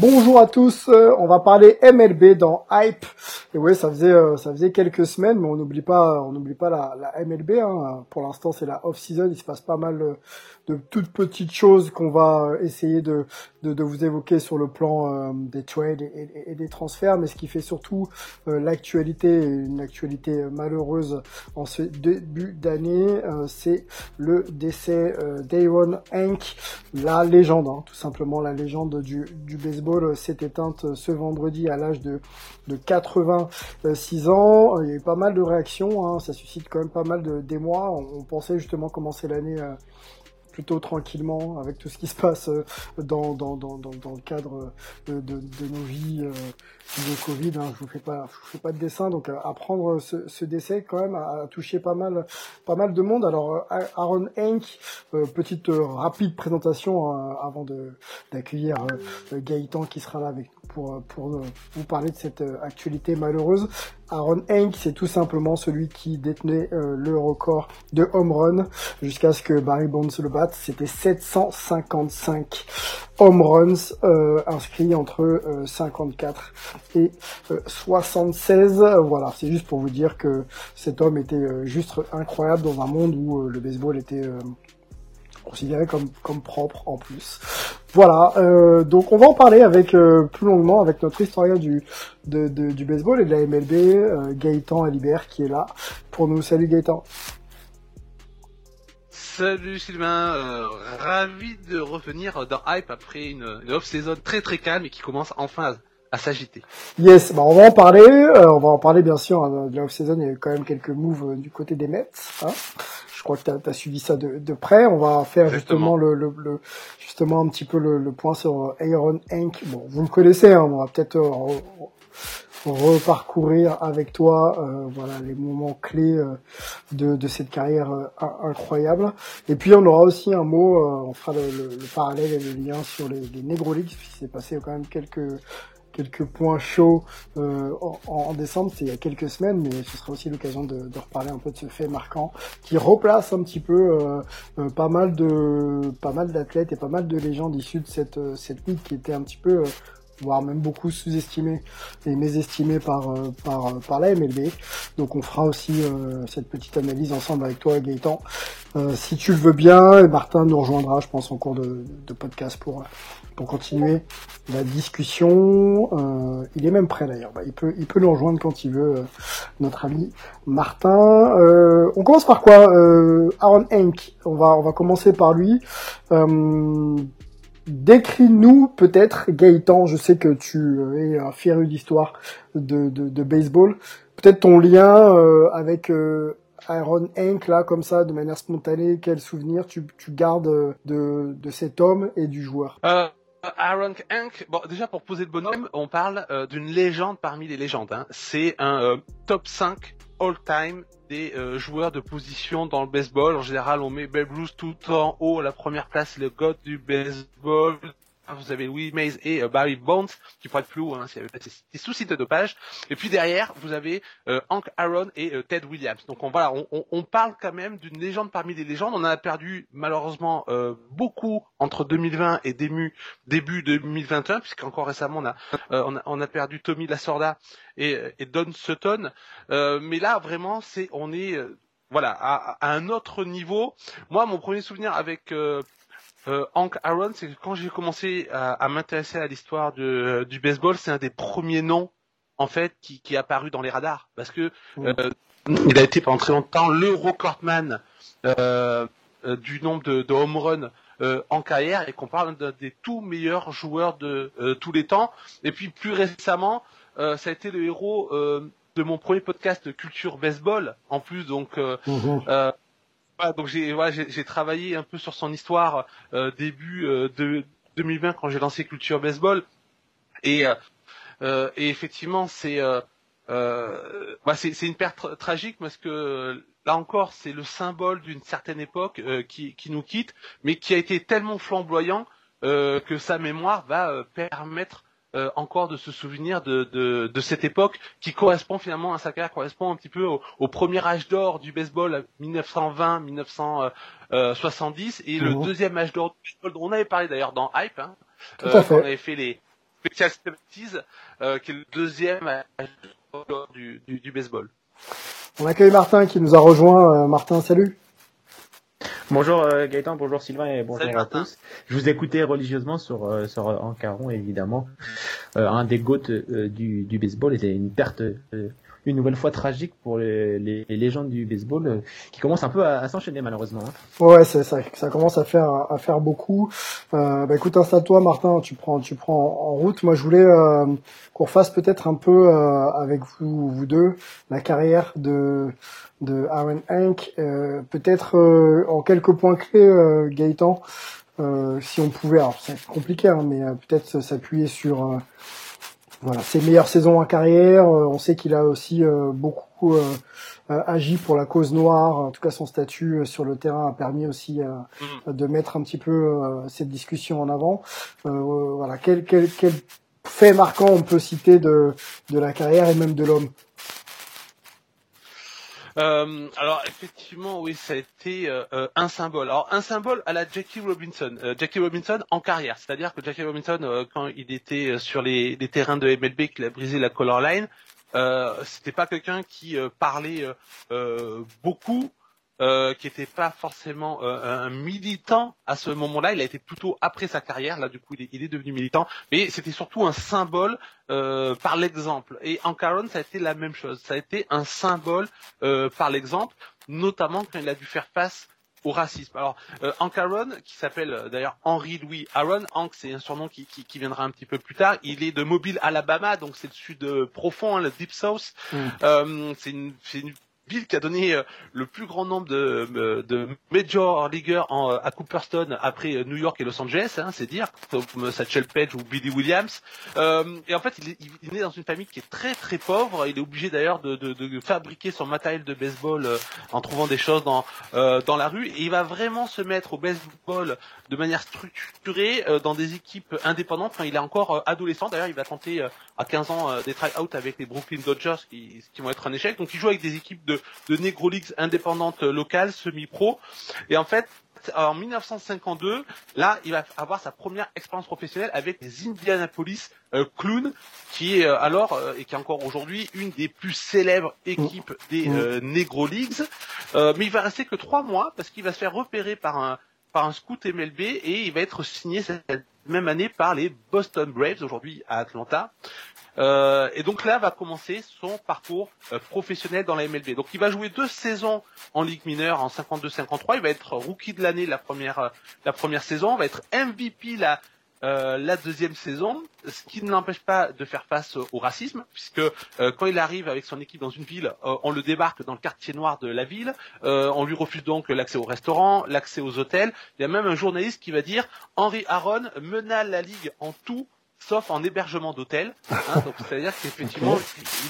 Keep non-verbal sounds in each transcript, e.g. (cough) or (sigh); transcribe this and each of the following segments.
Bonjour à tous, euh, on va parler MLB dans Hype. Et ouais, ça faisait euh, ça faisait quelques semaines, mais on n'oublie pas on n'oublie pas la, la MLB. Hein. Pour l'instant, c'est la off season. Il se passe pas mal euh, de toutes petites choses qu'on va euh, essayer de, de, de vous évoquer sur le plan euh, des trades et, et- des transferts, mais ce qui fait surtout euh, l'actualité, une actualité malheureuse en ce début d'année, euh, c'est le décès euh, d'Aaron Hank, la légende, hein, tout simplement la légende du, du baseball euh, s'est éteinte euh, ce vendredi à l'âge de, de 86 ans. Euh, Il y a eu pas mal de réactions, hein, ça suscite quand même pas mal d'émoi. On, on pensait justement commencer l'année euh, plutôt tranquillement avec tout ce qui se passe euh, dans, dans, dans, dans, le cadre euh, de, de, de nos vies euh, de Covid. Hein. Je vous fais pas, je vous fais pas de dessin, donc euh, apprendre ce, ce décès quand même a, touché pas mal, pas mal de monde. Alors euh, Aaron Hank, euh, petite euh, rapide présentation hein, avant de d'accueillir euh, Gaëtan qui sera là avec nous pour, pour euh, vous parler de cette euh, actualité malheureuse. Aaron Hank, c'est tout simplement celui qui détenait euh, le record de home run jusqu'à ce que Barry Bonds le batte. C'était 755 home runs euh, inscrits entre euh, 54 et euh, 76. Voilà, c'est juste pour vous dire que cet homme était euh, juste incroyable dans un monde où euh, le baseball était euh, considéré comme, comme propre en plus. Voilà, euh, donc on va en parler avec euh, plus longuement avec notre historien du, de, de- du baseball et de la MLB, euh, Gaëtan Alibert, qui est là pour nous. Salut Gaëtan. Salut Sylvain, euh, ravi de revenir dans Hype après une, une off-saison très très calme et qui commence enfin à, à s'agiter. Yes, bah on va en parler. euh, on va en parler bien sûr hein, de la off-season. Il y a eu quand même quelques moves euh, du côté des Mets. Hein. Je crois que tu as, suivi ça de, de près. On va faire justement le, le, le- justement un petit peu le, le point sur Aaron Hank. Bon, vous le connaissez. Hein, on va peut-être euh, re- reparcourir avec toi euh, voilà les moments clés euh, de, de cette carrière euh, in- incroyable et puis on aura aussi un mot euh, on fera le, le- le parallèle et le lien sur les, les Negro Leagues puisqu'il s'est passé quand même quelques quelques points chauds euh, en, en décembre, c'est il y a quelques semaines, mais ce sera aussi l'occasion de, de reparler un peu de ce fait marquant qui replace un petit peu euh, euh, pas mal de pas mal d'athlètes et pas mal de légendes issues de cette euh, cette ligue qui était un petit peu euh, voire même beaucoup sous-estimée et mésestimée par par par la MLB. Donc on fera aussi euh, cette petite analyse ensemble avec toi Gaëtan. Euh, si tu le veux bien, Martin nous rejoindra, je pense, en cours de, de podcast pour pour continuer la discussion. Euh, il est même prêt d'ailleurs. Bah, il peut il peut nous rejoindre quand il veut, euh, notre ami Martin. Euh, on commence par quoi euh, Aaron Hank. On va on va commencer par lui. Euh, Décris-nous peut-être, Gaëtan, je sais que tu euh, es un féru d'histoire de, de, de baseball, peut-être ton lien avec Aaron Hank, là, comme ça, de manière spontanée, quel souvenir tu, tu gardes de, de cet homme et du joueur? Aaron Hank, bon déjà pour poser le bonhomme, on parle euh, d'une légende parmi les légendes. Hein. C'est un euh, top 5 all-time des euh, joueurs de position dans le baseball. En général, on met Babe Ruth tout en haut, à la première place, le god du baseball. Vous avez Louis Mays et euh, Barry Bonds, qui pourraient être plus haut, hein, s'il y avait pas ces, soucis de dopage. Et puis derrière, vous avez euh, Hank Aaron et euh, Ted Williams. Donc on, voilà, on, parle quand même d'une légende parmi les légendes. On en a perdu malheureusement beaucoup entre 2020 et début, début 2021, puisqu'encore récemment on a, perdu Tommy Lasorda et, Don Sutton. Mais là vraiment, c'est on est voilà à un autre niveau. Moi, mon premier souvenir avec euh, Hank Aaron, c'est que quand j'ai commencé à, à m'intéresser à l'histoire de- du baseball, c'est un des premiers noms en fait qui, qui est apparu dans les radars parce que euh, il a été pendant très longtemps le recordman euh, euh, du nombre de, de home runs euh, en carrière et qu'on parle d'un des tout meilleurs joueurs de euh, tous les temps. Et puis plus récemment, euh, ça a été le héros euh, de mon premier podcast Culture Baseball. En plus, donc, euh, Mhm. euh, voilà, donc j'ai travaillé un peu sur son histoire euh, début euh, de 2020 quand j'ai lancé Culture Baseball. Et, euh, euh, effectivement, c'est euh, euh, bah, c'est une perte tra- tragique parce que là encore, c'est le symbole d'une certaine époque euh, qui, qui nous quitte, mais qui a été tellement flamboyant euh, que sa mémoire va euh, permettre euh, encore de se souvenir de, de, de cette époque qui correspond finalement à sa carrière, correspond un petit peu au, au premier âge d'or du baseball 1920-1970 et le Mhm. deuxième âge d'or du baseball dont on avait parlé d'ailleurs dans Hype, hein, Tout à fait. on avait fait les Special 70s, euh, qui est le deuxième âge d'or du, du, du baseball. On accueille Martin qui nous a rejoint. Euh, Martin, salut. Bonjour euh, Gaëtan, bonjour Sylvain et bonjour Salut, à Martin. tous. Je vous écoutais religieusement sur euh, sur euh, Ancaron évidemment, Euh, un des goats euh, du, du baseball et c'est une perte euh, une nouvelle fois tragique pour les, les, légendes du baseball euh, qui commencent un peu à, à s'enchaîner malheureusement. hein. Ouais, c'est ça, ça commence à faire à faire beaucoup. Euh, bah écoute, installe-toi, Martin. Tu prends tu prends en route. Moi, je voulais euh, qu'on fasse peut-être un peu euh, avec vous vous deux la carrière de de Aaron Hank. Euh, peut-être en quelques points clés, Gaëtan. Si on pouvait, alors c'est compliqué, hein, mais peut-être s'appuyer sur voilà ses meilleures saisons en carrière. Euh, on sait qu'il a aussi euh, beaucoup euh, agi pour la cause noire. En tout cas, son statut sur le terrain a permis aussi euh, de mettre un petit peu euh, cette discussion en avant. Euh, voilà, quel, quel, quel fait marquant on peut citer de, de la carrière et même de l'homme Euh, alors effectivement, oui, ça a été euh, euh, un symbole. Alors un symbole à la Jackie Robinson. Euh, Jackie Robinson en carrière, c'est-à-dire que Jackie Robinson, quand il était sur les, terrains de MLB, qu'il a brisé la color line, c'était pas quelqu'un qui parlait beaucoup. Euh, qui était pas forcément euh, un militant à ce moment-là, il a été plutôt après sa carrière, là du coup il est, il est devenu militant, mais c'était surtout un symbole euh, par l'exemple. Et en Caron, ça a été la même chose, ça a été un symbole par l'exemple, notamment quand il a dû faire face au racisme. Alors, euh, Hank Aaron, qui s'appelle d'ailleurs Henry Louis Aaron, Hank c'est un surnom qui, qui, qui viendra un petit peu plus tard, il est de Mobile, Alabama, donc c'est le sud euh, profond, hein, le Deep South. Mm. Euh, c'est une, une ville qui a donné euh, le plus grand nombre de, euh, major leagueurs en, euh, à Cooperstown après New York et Los Angeles, hein, c'est dire, comme Satchel Paige ou Billy Williams. Et en fait, il est, né dans une famille qui est très très pauvre. Il est obligé d'ailleurs de, fabriquer son matériel de baseball en trouvant des choses dans dans la rue. Et il va vraiment se mettre au baseball de manière structurée dans des équipes indépendantes quand il est encore adolescent. D'ailleurs, il va tenter à 15 ans des try-out avec les Brooklyn Dodgers qui, qui vont être un échec. Donc, il joue avec des équipes de, de Negro Leagues indépendantes euh, locales, semi-pro. Et en fait, en 1952, là, il va avoir sa première expérience professionnelle avec les Indianapolis euh, Clowns, qui est euh, alors euh, et qui est encore aujourd'hui une des plus célèbres équipes des euh, Negro Leagues. Mais il va rester que trois mois parce qu'il va se faire repérer par un par un scout MLB et il va être signé cette même année par les Boston Braves aujourd'hui à Atlanta. Euh, et donc là va commencer son parcours euh, professionnel dans la MLB. Donc il va jouer deux saisons en Ligue mineure en 52-53. Il va être rookie de l'année la première euh, la première saison. Il va être MVP la euh, la deuxième saison, ce qui ne l'empêche pas de faire face au racisme, puisque euh, quand il arrive avec son équipe dans une ville, on le débarque dans le quartier noir de la ville, on lui refuse donc l'accès au restaurant, l'accès aux hôtels. Il y a même un journaliste qui va dire Henry Aaron mena la ligue en tout sauf en hébergement d'hôtel. Hein, donc c'est-à-dire qu'effectivement,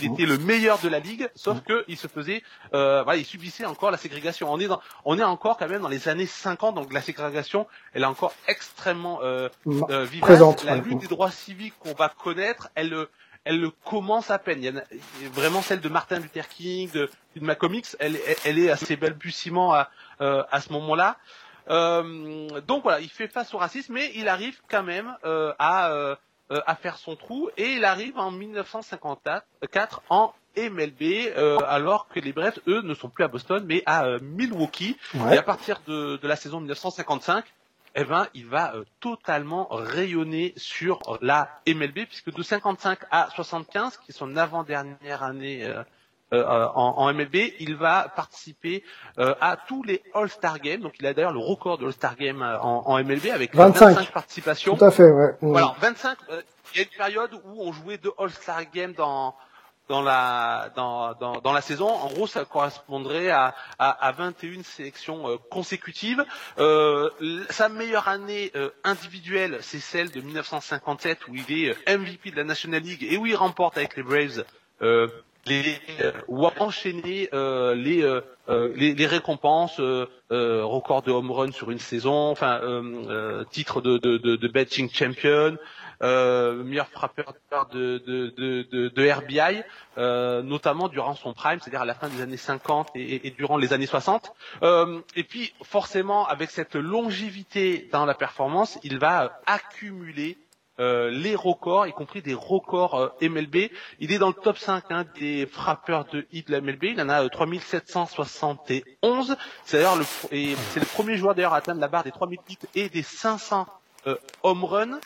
il était le meilleur de la ligue, sauf que il se faisait, euh, voilà, il subissait encore la ségrégation. On est dans, on est encore quand même dans les années 50, donc la ségrégation, elle est encore extrêmement euh, Ma- euh, vivace. Présente, La lutte des droits civiques qu'on va connaître, elle le- elle le commence à peine. Il y en a, vraiment celle de Martin Luther King, de, de Malcolm X, elle, elle, elle est assez balbutiement à, euh, à ce moment-là. Euh, donc voilà, il fait face au racisme, mais il arrive quand même euh, à, euh, à faire son trou et il arrive en 1954 en MLB, euh, alors que les Braves, eux, ne sont plus à Boston, mais à euh, Milwaukee. Ouais. Et à partir de, de la saison 1955, eh ben, il va totalement rayonner sur la MLB, puisque de 55 à 75, qui est son avant-dernière année euh, en, en, MLB, il va participer à tous les All-Star Games. Donc il a d'ailleurs le record de All-Star Games en, en, MLB avec 25. 25 participations. Tout à fait, ouais. Voilà, 25. Il y a une période où on jouait deux All-Star Games dans dans la dans, dans, dans, la saison. En gros, ça correspondrait à, à, à 21 sélections euh, consécutives. Euh, sa meilleure année euh, individuelle, c'est celle de 1957 où il est euh, MVP de la National League et où il remporte avec les Braves euh, les ou a enchaîné les, les, les récompenses, record de home run sur une saison, enfin titre de, de, de, de champion, euh, meilleur frappeur de, de, de, RBI, euh, notamment durant son prime, c'est-à-dire à la fin des années 50 et, et durant les années 60. Euh, et puis forcément, avec cette longévité dans la performance, il va accumuler euh, les records, y compris des records euh, MLB. Il est dans le top 5 hein, des frappeurs de hit de la MLB. Il en a euh, 3771. C'est d'ailleurs le, c'est le premier joueur d'ailleurs à atteindre la barre des 3000 hits et des 500 euh, home runs.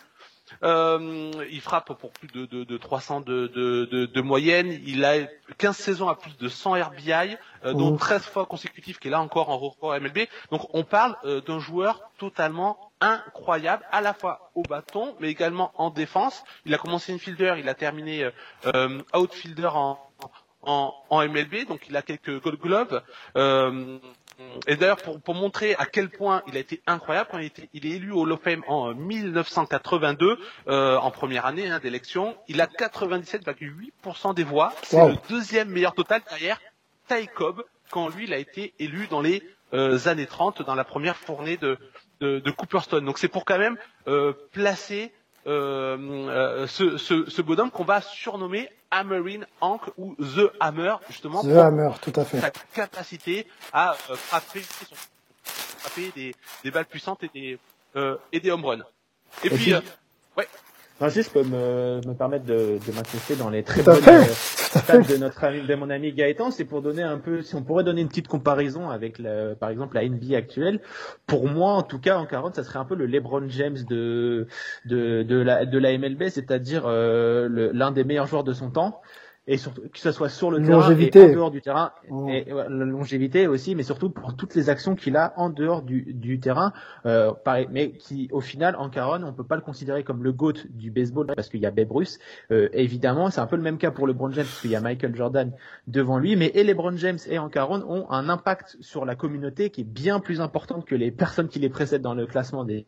Euh, il frappe pour plus de, de, de 300 de, de, de, moyenne. Il a 15 saisons à plus de 100 RBI, euh, dont 13 fois consécutifs, qui est là encore en record MLB. Donc on parle euh, d'un joueur totalement incroyable, à la fois au bâton, mais également en défense. Il a commencé infielder, il a terminé euh, euh, outfielder en, en, en, MLB, donc il a quelques Gold Gloves. Euh, et d'ailleurs, pour, pour, montrer à quel point il a été incroyable, quand il, était, il est élu au Hall of Fame en 1982, euh, en première année hein, d'élection, il a 97,8% des voix. C'est wow. le deuxième meilleur total derrière Ty Cobb, quand lui, il a été élu dans les euh, années 30, dans la première fournée de, de, de Cooperstone. Donc c'est pour quand même euh, placer euh, ce, ce, ce, bonhomme qu'on va surnommer Hammering Hank ou The Hammer, justement. The Hammer, tout à fait. Sa capacité à euh, frapper, frapper des, des, balles puissantes et des, euh, et des home runs. Et, et puis, puis ouais. Non, je peux me, me permettre de, de dans les très bonnes stats de notre ami, de mon ami Gaëtan, c'est pour donner un peu, si on pourrait donner une petite comparaison avec, le, par exemple, la NBA actuelle. Pour moi, en tout cas, en 40, ça serait un peu le LeBron James de de de la de la MLB, c'est-à-dire euh, l'un des meilleurs joueurs de son temps et surtout que ce soit sur le longévité. terrain et en dehors du terrain oh. et la longévité aussi mais surtout pour toutes les actions qu'il a en dehors du, du terrain euh, pareil, mais qui au final en Caron on peut pas le considérer comme le goat du baseball parce qu'il y a Babe Ruth euh, évidemment c'est un peu le même cas pour LeBron James parce qu'il y a Michael Jordan devant lui mais et LeBron James et en Caron ont un impact sur la communauté qui est bien plus importante que les personnes qui les précèdent dans le classement des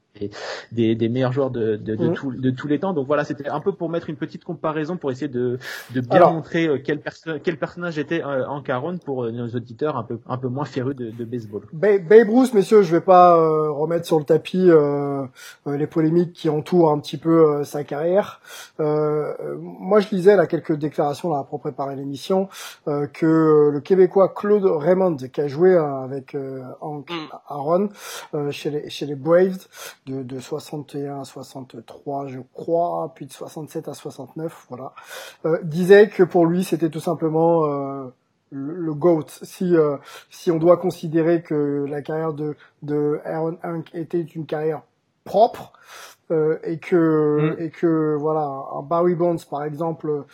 des, des meilleurs joueurs de de, de, mmh. tout, de tous les temps donc voilà c'était un peu pour mettre une petite comparaison pour essayer de de bien Alors, montrer quel, perso quel personnage était euh, en Caron pour euh, nos auditeurs un peu un peu moins férus de, de baseball. Babe Bruce, messieurs, je vais pas euh, remettre sur le tapis euh, les polémiques qui entourent un petit peu sa carrière. moi, je lisais là quelques déclarations là pour préparer l'émission que le Québécois Claude Raymond, qui a joué avec Hank Aaron chez les chez les Braves de, de 61 à 63, je crois, puis de 67 à 69, voilà, disait que pour lui c'était tout simplement euh, le, le, GOAT. Si, euh, si on doit considérer que la carrière de, de Aaron Hunk était une carrière propre, euh, et que, mm. et que voilà, un Barry Bonds par exemple,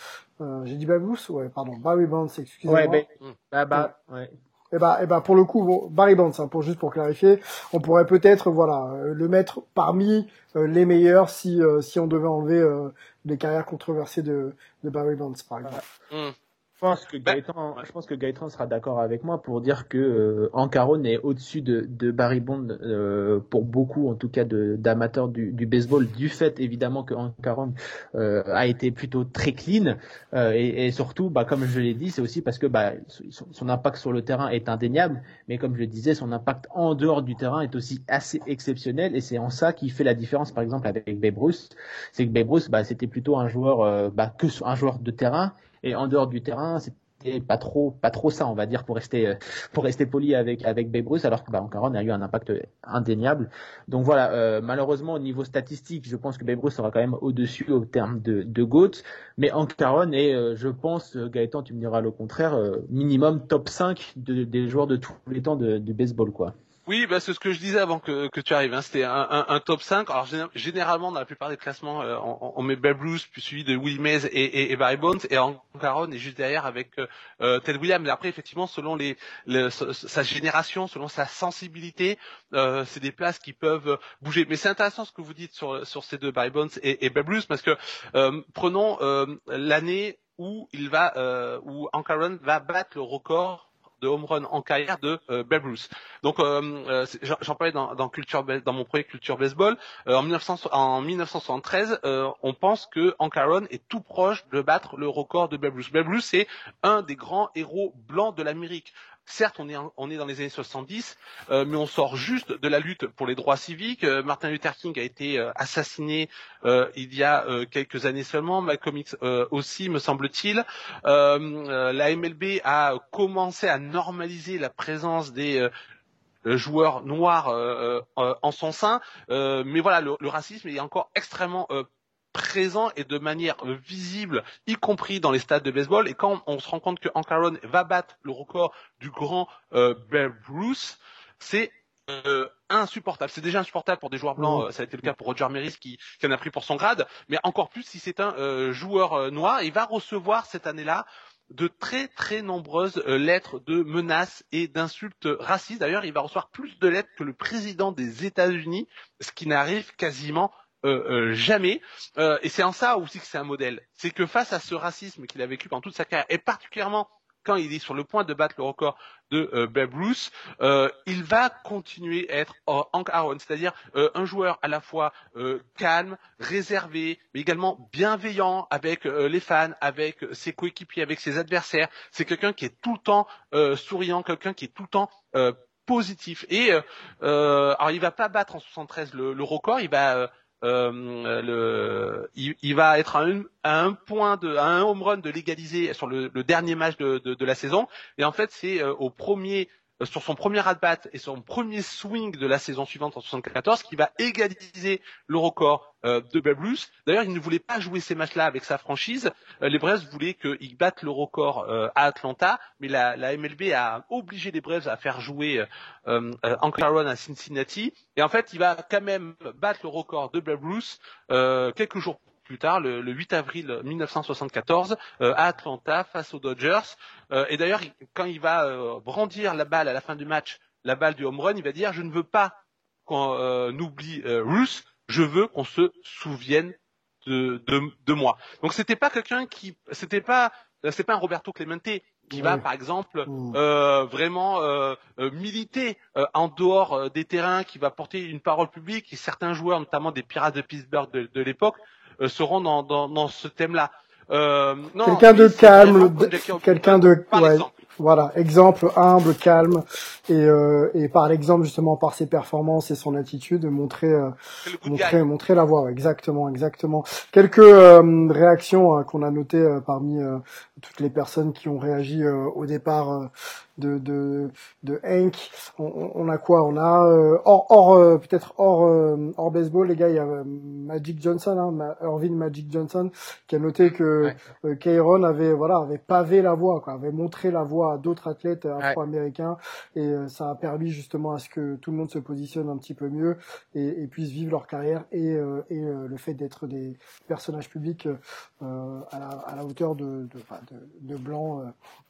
euh, j'ai dit Babous Ouais, pardon, Barry Bonds, excusez-moi. Ouais, bah, bah, ouais. Et bah, et bah pour le coup, Barry Bonds, hein, pour juste pour clarifier, on pourrait peut-être voilà le mettre parmi euh, les meilleurs si euh, si on devait enlever euh, les carrières controversées de, Barry Bonds par exemple. Mm. Je pense que Gaëtan, je pense que Gaëtan sera d'accord avec moi pour dire que euh, Ancaron est au-dessus de, de Barry Bond euh, pour beaucoup, en tout cas, d'amateurs du, du, baseball, du fait évidemment que Ancaron euh, a été plutôt très clean. Euh, et, et, surtout, bah, comme je l'ai dit, c'est aussi parce que bah, son, son, impact sur le terrain est indéniable, mais comme je le disais, son impact en dehors du terrain est aussi assez exceptionnel. Et c'est en ça qui fait la différence, par exemple, avec Babe Ruth, c'est que Babe Ruth, bah, c'était plutôt un joueur, euh, bah, que un joueur de terrain et en dehors du terrain, c'était pas trop, pas trop ça, on va dire, pour rester, (laughs) pour rester poli avec avec Babe Ruth, alors que bah, Caron a eu un impact indéniable. Donc voilà, euh, malheureusement au niveau statistique, je pense que Babe Ruth sera quand même au-dessus au terme de, de GOAT, mais Caron est, euh, je pense, Gaëtan, tu me diras le contraire, euh, minimum top 5 de, des joueurs de tous les temps de, de baseball, quoi. Oui, bah, c'est ce que je disais avant que, que tu arrives. Hein. C'était un, un, un, top 5. Alors généralement, dans la plupart des classements, euh, on, on, met Babe Ruth, puis suivi de Willie Mays et, et, et Barry et Caron est juste derrière avec euh, euh, Ted Williams. Mais après, effectivement, selon les, sa génération, selon sa sensibilité, euh, c'est des places qui peuvent bouger. Mais c'est intéressant ce que vous dites sur, sur ces deux Barry et, et Babe Ruth, parce que prenons l'année où il va, où Ankaron va battre le record de home run en carrière de euh, Babe Ruth. Donc euh, euh j'en parlais dans, mon projet Culture Baseball. En, 1900, en 1973, on pense que Hank Aaron est tout proche de battre le record de Babe Ruth. Babe Ruth c'est un des grands héros blancs de l'Amérique. Certes, on est, dans les années 70, euh, mais on sort juste de la lutte pour les droits civiques. Euh, Martin Luther King a été euh, assassiné il y a quelques années seulement, Malcolm X aussi, me semble-t-il. la MLB a commencé à normaliser la présence des joueurs noirs en son sein, mais voilà, le, racisme est encore extrêmement présent et de manière visible, y compris dans les stades de baseball. Et quand on se rend compte que Hank Aaron va battre le record du grand euh, Babe Ruth, c'est euh, insupportable. C'est déjà insupportable pour des joueurs blancs. Euh, ça a été le cas pour Roger Maris qui, qui en a pris pour son grade, mais encore plus si c'est un euh, joueur euh, noir. Il va recevoir cette année-là de très très nombreuses lettres de menaces et d'insultes racistes. D'ailleurs, il va recevoir plus de lettres que le président des États-Unis, ce qui n'arrive quasiment euh, euh, jamais. Euh, et c'est en ça aussi que c'est un modèle. C'est que face à ce racisme qu'il a vécu pendant toute sa carrière, et particulièrement quand il est sur le point de battre le record de euh, Babe Ruth, euh, il va continuer à être Hank Aaron, c'est-à-dire un joueur à la fois calme, réservé, mais également bienveillant avec les fans, avec ses coéquipiers, avec ses adversaires. C'est quelqu'un qui est tout le temps souriant, quelqu'un qui est tout le temps positif. Et alors il va pas battre en 73 le, le record, il va euh, le, il, va être à un, à un, point de, à un home run de légaliser sur le, le dernier match de, de, de, la saison. Et en fait, c'est euh, au premier sur son premier at-bat et son premier swing de la saison suivante en 74 qui va égaliser le record euh, de Babe Ruth. D'ailleurs, il ne voulait pas jouer ces matchs-là avec sa franchise. Euh, les Braves voulaient qu'il batte le record euh, à Atlanta, mais la, la, MLB a obligé les Braves à faire jouer euh, Hank Aaron à Cincinnati. Et en fait, il va quand même battre le record de Babe Ruth quelques jours plus tard, le, 8 avril 1974, euh, à Atlanta, face aux Dodgers. Euh, et d'ailleurs, quand il va euh, brandir la balle à la fin du match, la balle du home run, il va dire je ne veux pas qu'on oublie Ruth, je veux qu'on se souvienne de, de, de moi. Donc c'était pas quelqu'un qui, c'était pas, c'est pas un Roberto Clemente qui va par exemple mmh. vraiment militer en dehors des terrains, qui va porter une parole publique. Et certains joueurs, notamment des Pirates de Pittsburgh de l'époque, euh, seront dans, dans, dans ce thème-là. Euh, quelqu'un de calme, quelqu'un de, ouais, voilà, exemple humble, calme, et, euh, et par l'exemple justement par ses performances et son attitude, montrer, euh, montrer, montrer la voie. exactement, exactement. Quelques euh, réactions qu'on a notées parmi toutes les personnes qui ont réagi au départ de de de Hank. On, on a quoi? On a euh, hors, hors euh, peut-être hors euh, hors baseball les gars. Il y a Magic Johnson, hein, Irvin Magic Johnson, qui a noté que ouais. avait voilà avait pavé la voie, quoi, avait montré la voie à d'autres athlètes afro-américains et ça a permis justement à ce que tout le monde se positionne un petit peu mieux et, et puisse vivre leur carrière et et le fait d'être des personnages publics à la, à, la, hauteur de de, de, de blanc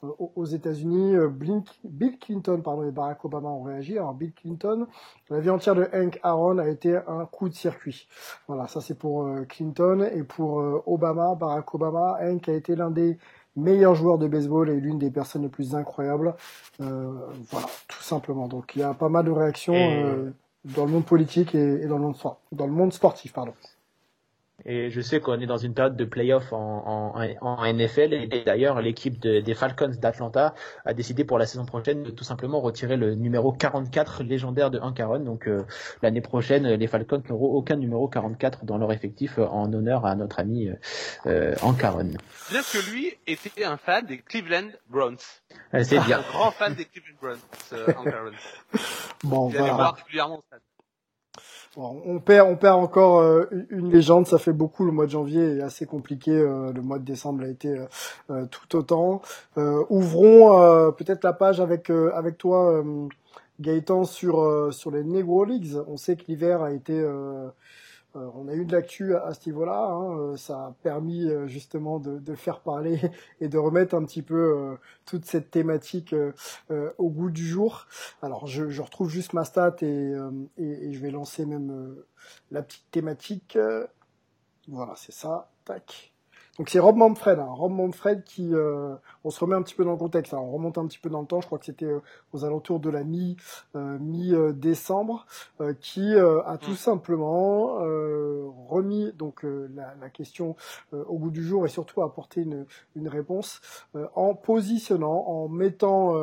aux États-Unis. Bill Clinton pardon, et Barack Obama ont réagi. Alors Bill Clinton, la vie entière de Hank Aaron a été un coup de circuit. Voilà, ça c'est pour euh, Clinton et pour euh, Obama, Barack Obama, Hank a été l'un des meilleurs joueurs de baseball et l'une des personnes les plus incroyables. Euh, voilà, tout simplement. Donc il y a pas mal de réactions dans le monde politique et, dans, le monde, dans le monde sportif. Pardon. Et je sais qu'on est dans une période de playoff en, en, en NFL. Et d'ailleurs, l'équipe des Falcons d'Atlanta a décidé pour la saison prochaine de tout simplement retirer le numéro 44 légendaire de Hank Aaron. Donc euh, l'année prochaine, les Falcons n'auront aucun numéro 44 dans leur effectif euh, en honneur à notre ami euh, Hank Aaron. Bien que lui était un fan des Cleveland Browns. C'est bien. Un grand fan des Cleveland Browns, euh, Hank Aaron. (laughs) bon, Il voilà. régulièrement on perd, on perd encore euh, une légende. Ça fait beaucoup. Le mois de janvier est assez compliqué. Euh, le mois de décembre a été euh, tout autant. ouvrons peut-être la page avec avec toi, Gaëtan sur sur les Negro Leagues. On sait que l'hiver a été euh, on a eu de l'actu à, ce niveau-là. Hein, euh, ça a permis euh, justement de, faire parler (laughs) et de remettre un petit peu toute cette thématique au goût du jour. Alors, je, retrouve juste ma stat et, et je vais lancer même la petite thématique. Voilà, c'est ça. Tac. Donc c'est Rob Manfred, hein. Rob Manfred qui, euh, on se remet un petit peu dans le contexte, hein. on remonte un petit peu dans le temps, je crois que c'était euh, aux alentours de la mi euh, mi décembre, qui a tout simplement remis donc la, la, question au bout du jour et surtout apporté une, une réponse en positionnant, en mettant,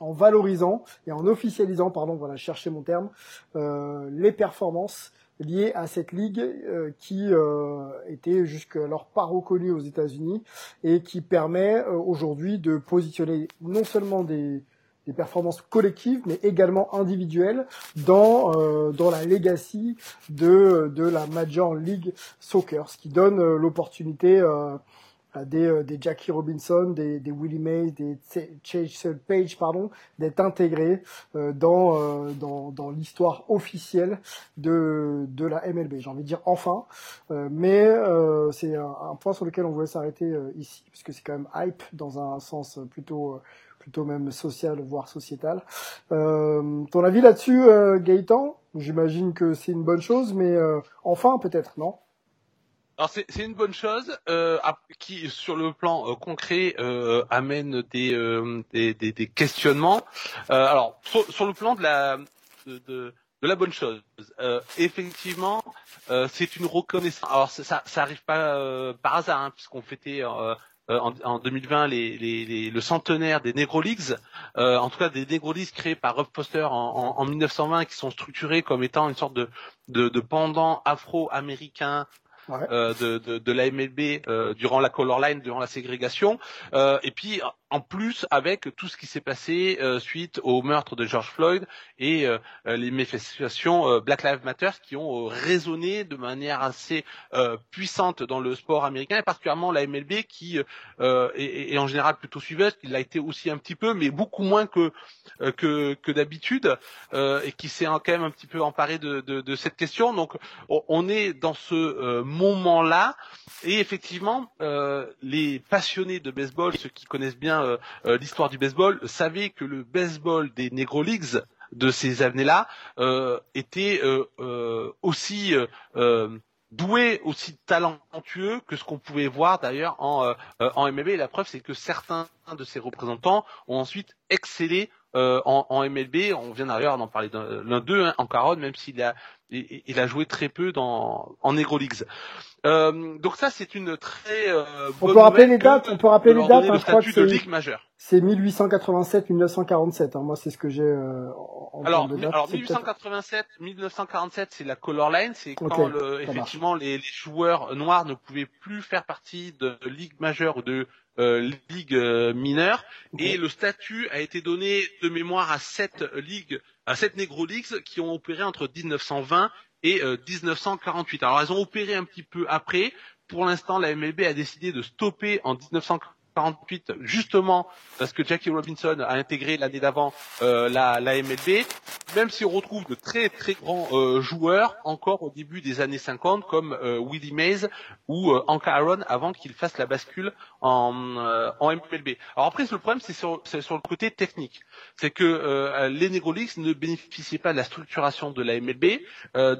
en valorisant et en officialisant, pardon, voilà, chercher mon terme, les performances lié à cette ligue euh, qui euh, était jusqu'alors pas reconnue aux États-Unis et qui permet euh, aujourd'hui de positionner non seulement des, des, performances collectives mais également individuelles dans dans la legacy de de la Major League Soccer, ce qui donne l'opportunité des, euh, des Jackie Robinson, des, Willie Mays, des Chase Page, pardon, d'être intégrés euh, dans, euh, dans, l'histoire officielle de, de la MLB. J'ai envie de dire enfin, mais c'est un, point sur lequel on voulait s'arrêter ici, puisque c'est quand même hype dans un sens plutôt plutôt même social, voire sociétal. ton avis là-dessus, Gaëtan? J'imagine que c'est une bonne chose, mais enfin peut-être, non? Alors c'est une bonne chose euh, qui sur le plan euh, concret euh, amène des, questionnements. Alors sur, le plan de la bonne chose, effectivement c'est une reconnaissance. Alors ça ça arrive pas par hasard hein, puisqu'on fêtait en, en, 2020 les, les, les, le centenaire des Negro Leagues, en tout cas des Negro Leagues créés par Rob Foster en, en, en, 1920 qui sont structurés comme étant une sorte de, de pendant afro-américain euh, de, de, de, la MLB euh, durant la color line, durant la ségrégation, euh, et puis en plus avec tout ce qui s'est passé euh, suite au meurtre de George Floyd et euh, les manifestations euh, Black Lives Matter qui ont résonné de manière assez puissante dans le sport américain et particulièrement la MLB qui est, en général plutôt suiveuse, qui l'a été aussi un petit peu, mais beaucoup moins que d'habitude et qui s'est quand même un petit peu emparé de, de, de cette question. Donc on est dans ce moment-là et effectivement les passionnés de baseball, ceux qui connaissent bien euh, euh, l'histoire du baseball, savait que le baseball des Negro Leagues de ces années-là euh, était aussi doué, aussi talentueux que ce qu'on pouvait voir d'ailleurs en, MLB. La preuve, c'est que certains de ses représentants ont ensuite excellé en, MLB. On vient d'ailleurs d'en parler l'un d'eux, hein, en Caronne, même s'il a, il, a joué très peu dans, en Negro Leagues. Euh, donc ça, c'est une très euh, on peut rappeler les dates. On peut rappeler les dates. Hein, je crois que c'est c'est 1887-1947. Hein, moi, c'est ce que j'ai euh, en alors, de date. Alors 1887, 1947, c'est la color line. C'est quand le, effectivement les, les, joueurs noirs ne pouvaient plus faire partie de ligue majeure ou de euh, ligue euh, mineure. Et le statut a été donné de mémoire à sept ligues, à sept Negro Leagues qui ont opéré entre 1920 et 1948. Euh, Alors elles ont opéré un petit peu après. Pour l'instant, la MLB a décidé de stopper en 1948 48 justement parce que Jackie Robinson a intégré l'année d'avant euh, la, la, MLB, même si on retrouve de très très grands euh, joueurs encore au début des années 50 comme euh, Willie Mays ou euh, Hank Aaron avant qu'il fasse la bascule en, euh, en MLB. Alors après le problème c'est sur, sur le côté technique, c'est que les Negro Leagues ne bénéficiaient pas de la structuration de la MLB,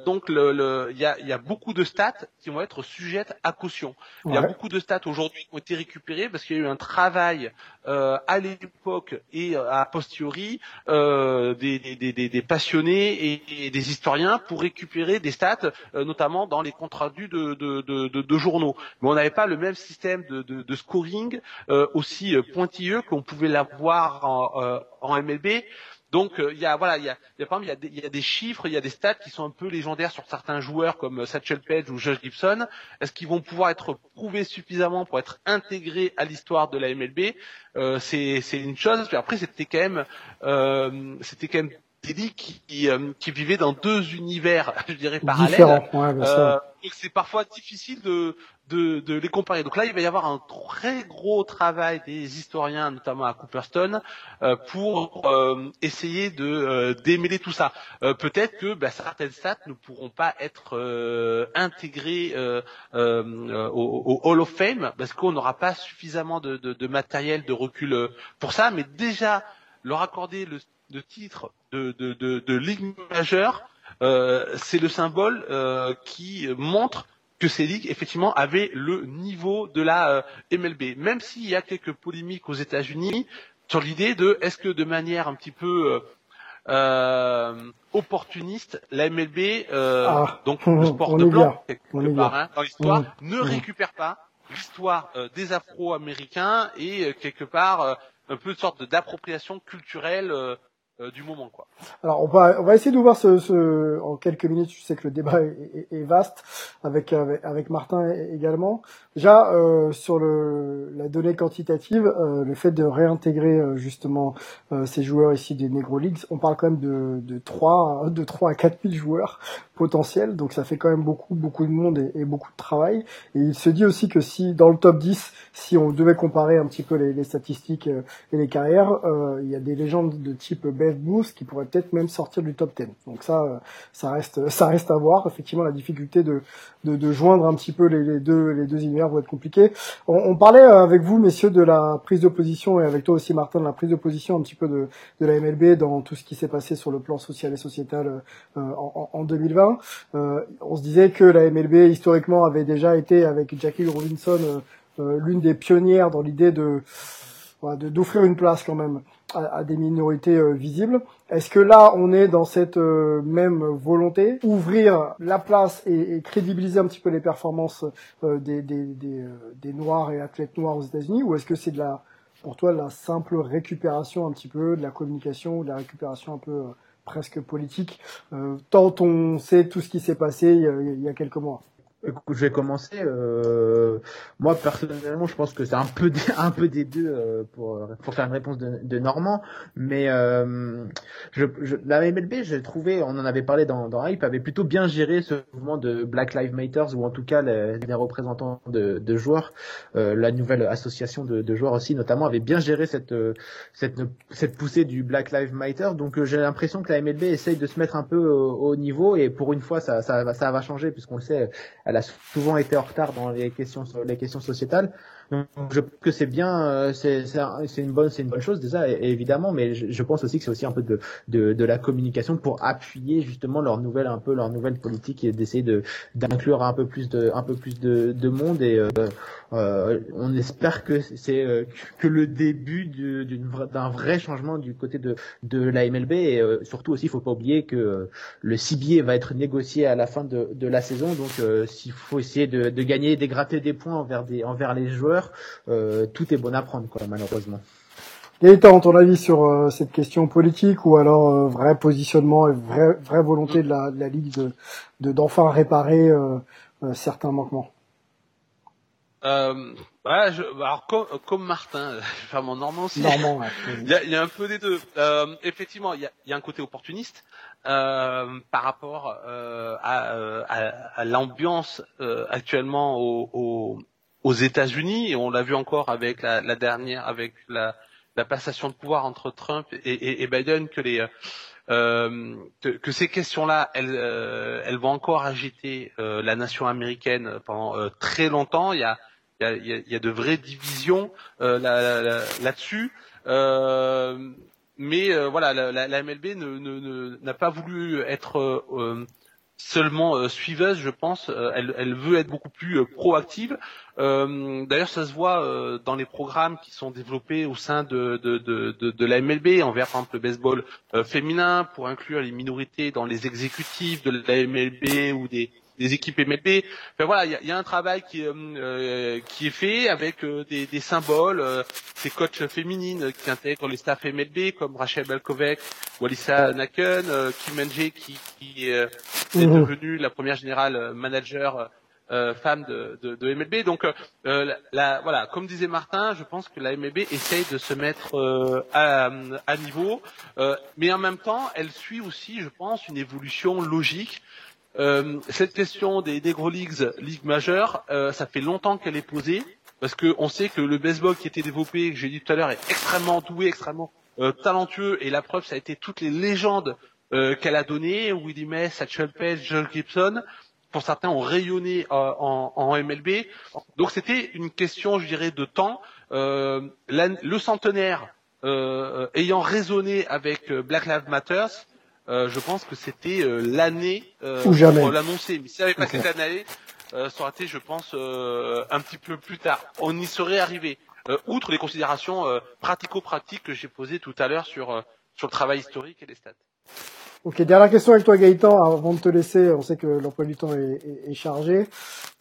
donc il le, le, y, a, y, a, beaucoup de stats qui vont être sujettes à caution. Il y a beaucoup de stats aujourd'hui qui ont été récupérées parce qu'il y a eu un travail euh, à l'époque et euh, a posteriori euh, des, des, des, des, passionnés et, des historiens pour récupérer des stats, euh, notamment dans les comptes rendus de, de, de, de, journaux. Mais on n'avait pas le même système de, de, scoring euh, aussi pointilleux qu'on pouvait l'avoir en, en MLB. Donc euh, il y a voilà, il y a, y a par exemple il y y a des chiffres, il y a des stats qui sont un peu légendaires sur certains joueurs comme euh, Satchel Page ou Josh Gibson. Est-ce qu'ils vont pouvoir être prouvés suffisamment pour être intégrés à l'histoire de la MLB euh, C'est c'est une chose. Puis après c'était quand même euh, c'était quand même ligues qui, euh, qui vivaient dans deux univers, (laughs) je dirais parallèles. Ouais, bien sûr. Euh, donc c'est parfois difficile de, de, de les comparer. Donc là, il va y avoir un très gros travail des historiens, notamment à Cooperstone, euh, pour euh, essayer de euh, démêler tout ça. Euh, Peut-être que bah, certaines stats ne pourront pas être euh, intégrées euh, euh, au, au Hall of Fame parce qu'on n'aura pas suffisamment de, de, de matériel de recul pour ça. Mais déjà, leur accorder le, le titre de, de, de, de ligue majeure, euh, c'est le symbole euh, qui montre que ces ligues effectivement avaient le niveau de la euh, MLB, même s'il y a quelques polémiques aux États-Unis sur l'idée de est-ce que de manière un petit peu opportuniste, la MLB, Ah, donc (laughs) le sport de blanc quelque part hein, dans l'histoire, Mmh. ne Mmh. récupère pas l'histoire des Afro-Américains et quelque part un peu de sorte de- d'appropriation culturelle euh, du moment quoi. Alors on va on va essayer d'ouvrir ce, ce en quelques minutes. Je sais que le débat est, est- est vaste avec, avec Martin également. Déjà euh, sur le la donnée quantitative, euh, le fait de réintégrer euh, justement euh, ces joueurs ici des Negro Leagues, on parle quand même de de 3 de 3 à 4 000 joueurs potentiels. Donc ça fait quand même beaucoup beaucoup de monde et, beaucoup de travail. Et il se dit aussi que si dans le top 10, si on devait comparer un petit peu les, les statistiques euh, et les carrières, euh, il y a des légendes de type Babe Ruth qui pourraient peut-être même sortir du top 10. Donc ça, euh, ça reste, (laughs) ça reste à voir. Effectivement, la difficulté de, de, de joindre un petit peu les, deux, les deux univers va être compliqué. On, on parlait euh, avec vous, messieurs, de la prise de position et avec toi aussi, Martin, de la prise de position un petit peu de, de la MLB dans tout ce qui s'est passé sur le plan social et sociétal euh, en, en 2020. Euh, on se disait que la MLB historiquement avait déjà été avec Jackie Robinson euh, euh, l'une des pionnières dans l'idée d'offrir une place quand même à, des minorités visibles. Est-ce que là, on est dans cette même volonté, ouvrir la place et, crédibiliser un petit peu les performances des, Noirs et athlètes noirs aux États-Unis, ou est-ce que c'est de la, pour toi, la simple récupération un petit peu, de la communication, de la récupération un peu presque politique, euh, tant on sait tout ce qui s'est passé il y a, il y a quelques mois Je vais commencer. Euh, moi personnellement, je pense que c'est un peu des, (laughs) un peu des deux euh, pour pour faire une réponse de, de Normand. Mais euh, je, je, la MLB, j'ai trouvé, on en avait parlé dans, dans Hype, avait plutôt bien géré ce mouvement de Black Lives Matter ou en tout cas les, les représentants de, de joueurs, euh, la nouvelle association de, de joueurs aussi notamment avait bien géré cette euh, cette cette poussée du Black Lives Matter. Donc euh, j'ai l'impression que la MLB essaye de se mettre un peu au, au niveau et pour une fois ça ça, ça va changer puisqu'on le sait elle a souvent été en retard dans les questions les questions sociétales. Donc je pense que c'est bien, euh, c'est c'est un- c'est une bonne c'est une bonne chose déjà évidemment, mais je, je pense aussi que c'est aussi un peu de, de de la communication pour appuyer justement leur nouvelle un peu leur nouvelle politique et d'essayer de d'inclure un peu plus de un peu plus de, de monde et euh, euh, on espère que c'est euh, que le début d'un vrai changement du côté de de la MLB et euh, surtout aussi il faut pas oublier que euh, le CBA va être négocié à la fin de, de la saison donc s'il faut essayer de, de gagner de gratter des points envers des envers les joueurs euh, tout est bon à prendre quoi malheureusement Gaëtan, ton avis sur euh, cette question politique ou alors euh, vrai positionnement et vraie, vraie volonté de la, de la Ligue de de- d'enfin réparer euh, euh, certains manquements? Euh, je, alors comme, comme Martin, (laughs) je vais faire mon normand aussi. Normand, ouais. Il y, a, il y a un peu des deux. Euh, effectivement, il y a, il y a un côté opportuniste euh, par rapport euh, à, à, à l'ambiance euh, actuellement au- au- aux États-Unis et on l'a vu encore avec la, dernière, avec la, passation de pouvoir entre Trump et, Biden, euh, que, ces questions-là, elles, euh, vont encore agiter euh, la nation américaine pendant très longtemps. Il y a, de vraies divisions là- là- là- là-dessus. Mais voilà, la, MLB n'a pas voulu être seulement euh, suiveuse, je pense. Euh, elle, veut être beaucoup plus euh, proactive. D'ailleurs, ça se voit dans les programmes qui sont développés au sein de, de, de, de, de la MLB, envers par exemple le baseball féminin, pour inclure les minorités dans les exécutifs de la MLB ou des, des équipes MLB. Enfin voilà, il y a, il y a un travail qui, euh, euh, qui est fait avec euh, des, des symboles, euh, ces coachs féminines qui intègrent les staffs MLB comme Rachel Balkovec ou Alissa Naken, euh, Kim Ng qui, qui est Mhm. devenue la première générale manager euh, fans de, de, de, MLB. Donc, euh, la, voilà, comme disait Martin, je pense que la MLB essaye de se mettre euh, à, à, niveau, euh, mais en même temps, elle suit aussi, je pense, une évolution logique. Euh, cette question des Negro Leagues, ligues majeures, ça fait longtemps qu'elle est posée, parce qu'on sait que le baseball qui était développé, que j'ai dit tout à l'heure, est extrêmement doué, extrêmement talentueux, et la preuve, ça a été toutes les légendes qu'elle a données, Willie Mays, Satchel Paige, Joel Gibson pour certains ont rayonné euh, en, en, MLB. Donc c'était une question, je dirais, de temps. Euh, le centenaire euh, ayant résonné avec euh, Black Lives Matter, euh, je pense que c'était l'année pour l'annoncer. Mais si ça n'avait pas cette année, ça aurait été, je pense, un petit peu plus tard. On y serait arrivé. outre les considérations pratico-pratiques que j'ai posées tout à l'heure sur sur le travail historique et les stats. Ok, dernière question avec toi Gaëtan, avant de te laisser, on sait que l'emploi du temps est, est, est chargé.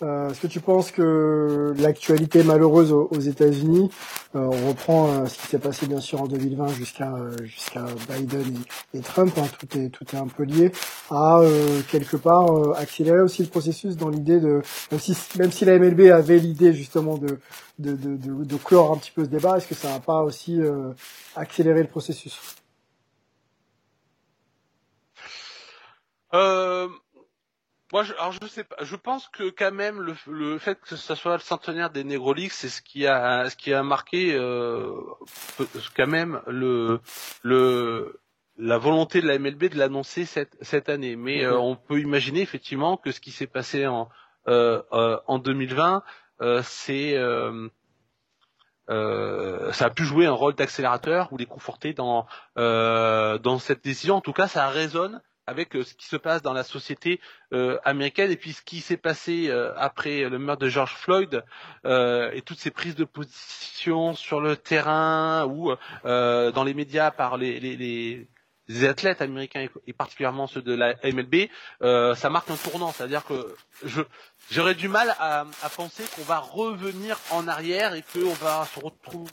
Euh, Est-ce que tu penses que l'actualité malheureuse aux, États-Unis, euh, on reprend euh, ce qui s'est passé bien sûr en 2020 jusqu'à jusqu'à Biden et, Trump, hein, tout est tout est un peu lié, a euh, quelque part euh, accéléré aussi le processus dans l'idée de même si même si la MLB avait l'idée justement de de, de, de, de clore un petit peu ce débat, est-ce que ça n'a pas aussi accéléré le processus? Euh, moi, je, alors je sais pas. Je pense que quand même le, le fait que ce soit le centenaire des Leagues, c'est ce qui a ce qui a marqué euh, quand même le le la volonté de la MLB de l'annoncer cette cette année. Mais euh, on peut imaginer effectivement que ce qui s'est passé en euh, euh en 2020, c'est euh, ça a pu jouer un rôle d'accélérateur ou les conforter dans euh, dans cette décision. En tout cas, ça résonne avec euh, ce qui se passe dans la société euh, américaine et puis ce qui s'est passé euh, après le meurtre de George Floyd et toutes ces prises de position sur le terrain ou dans les médias par les, athlètes américains et particulièrement ceux de la MLB, ça marque un tournant. C'est-à-dire que j'aurais du mal à, à penser qu'on va revenir en arrière et qu'on va se retrouver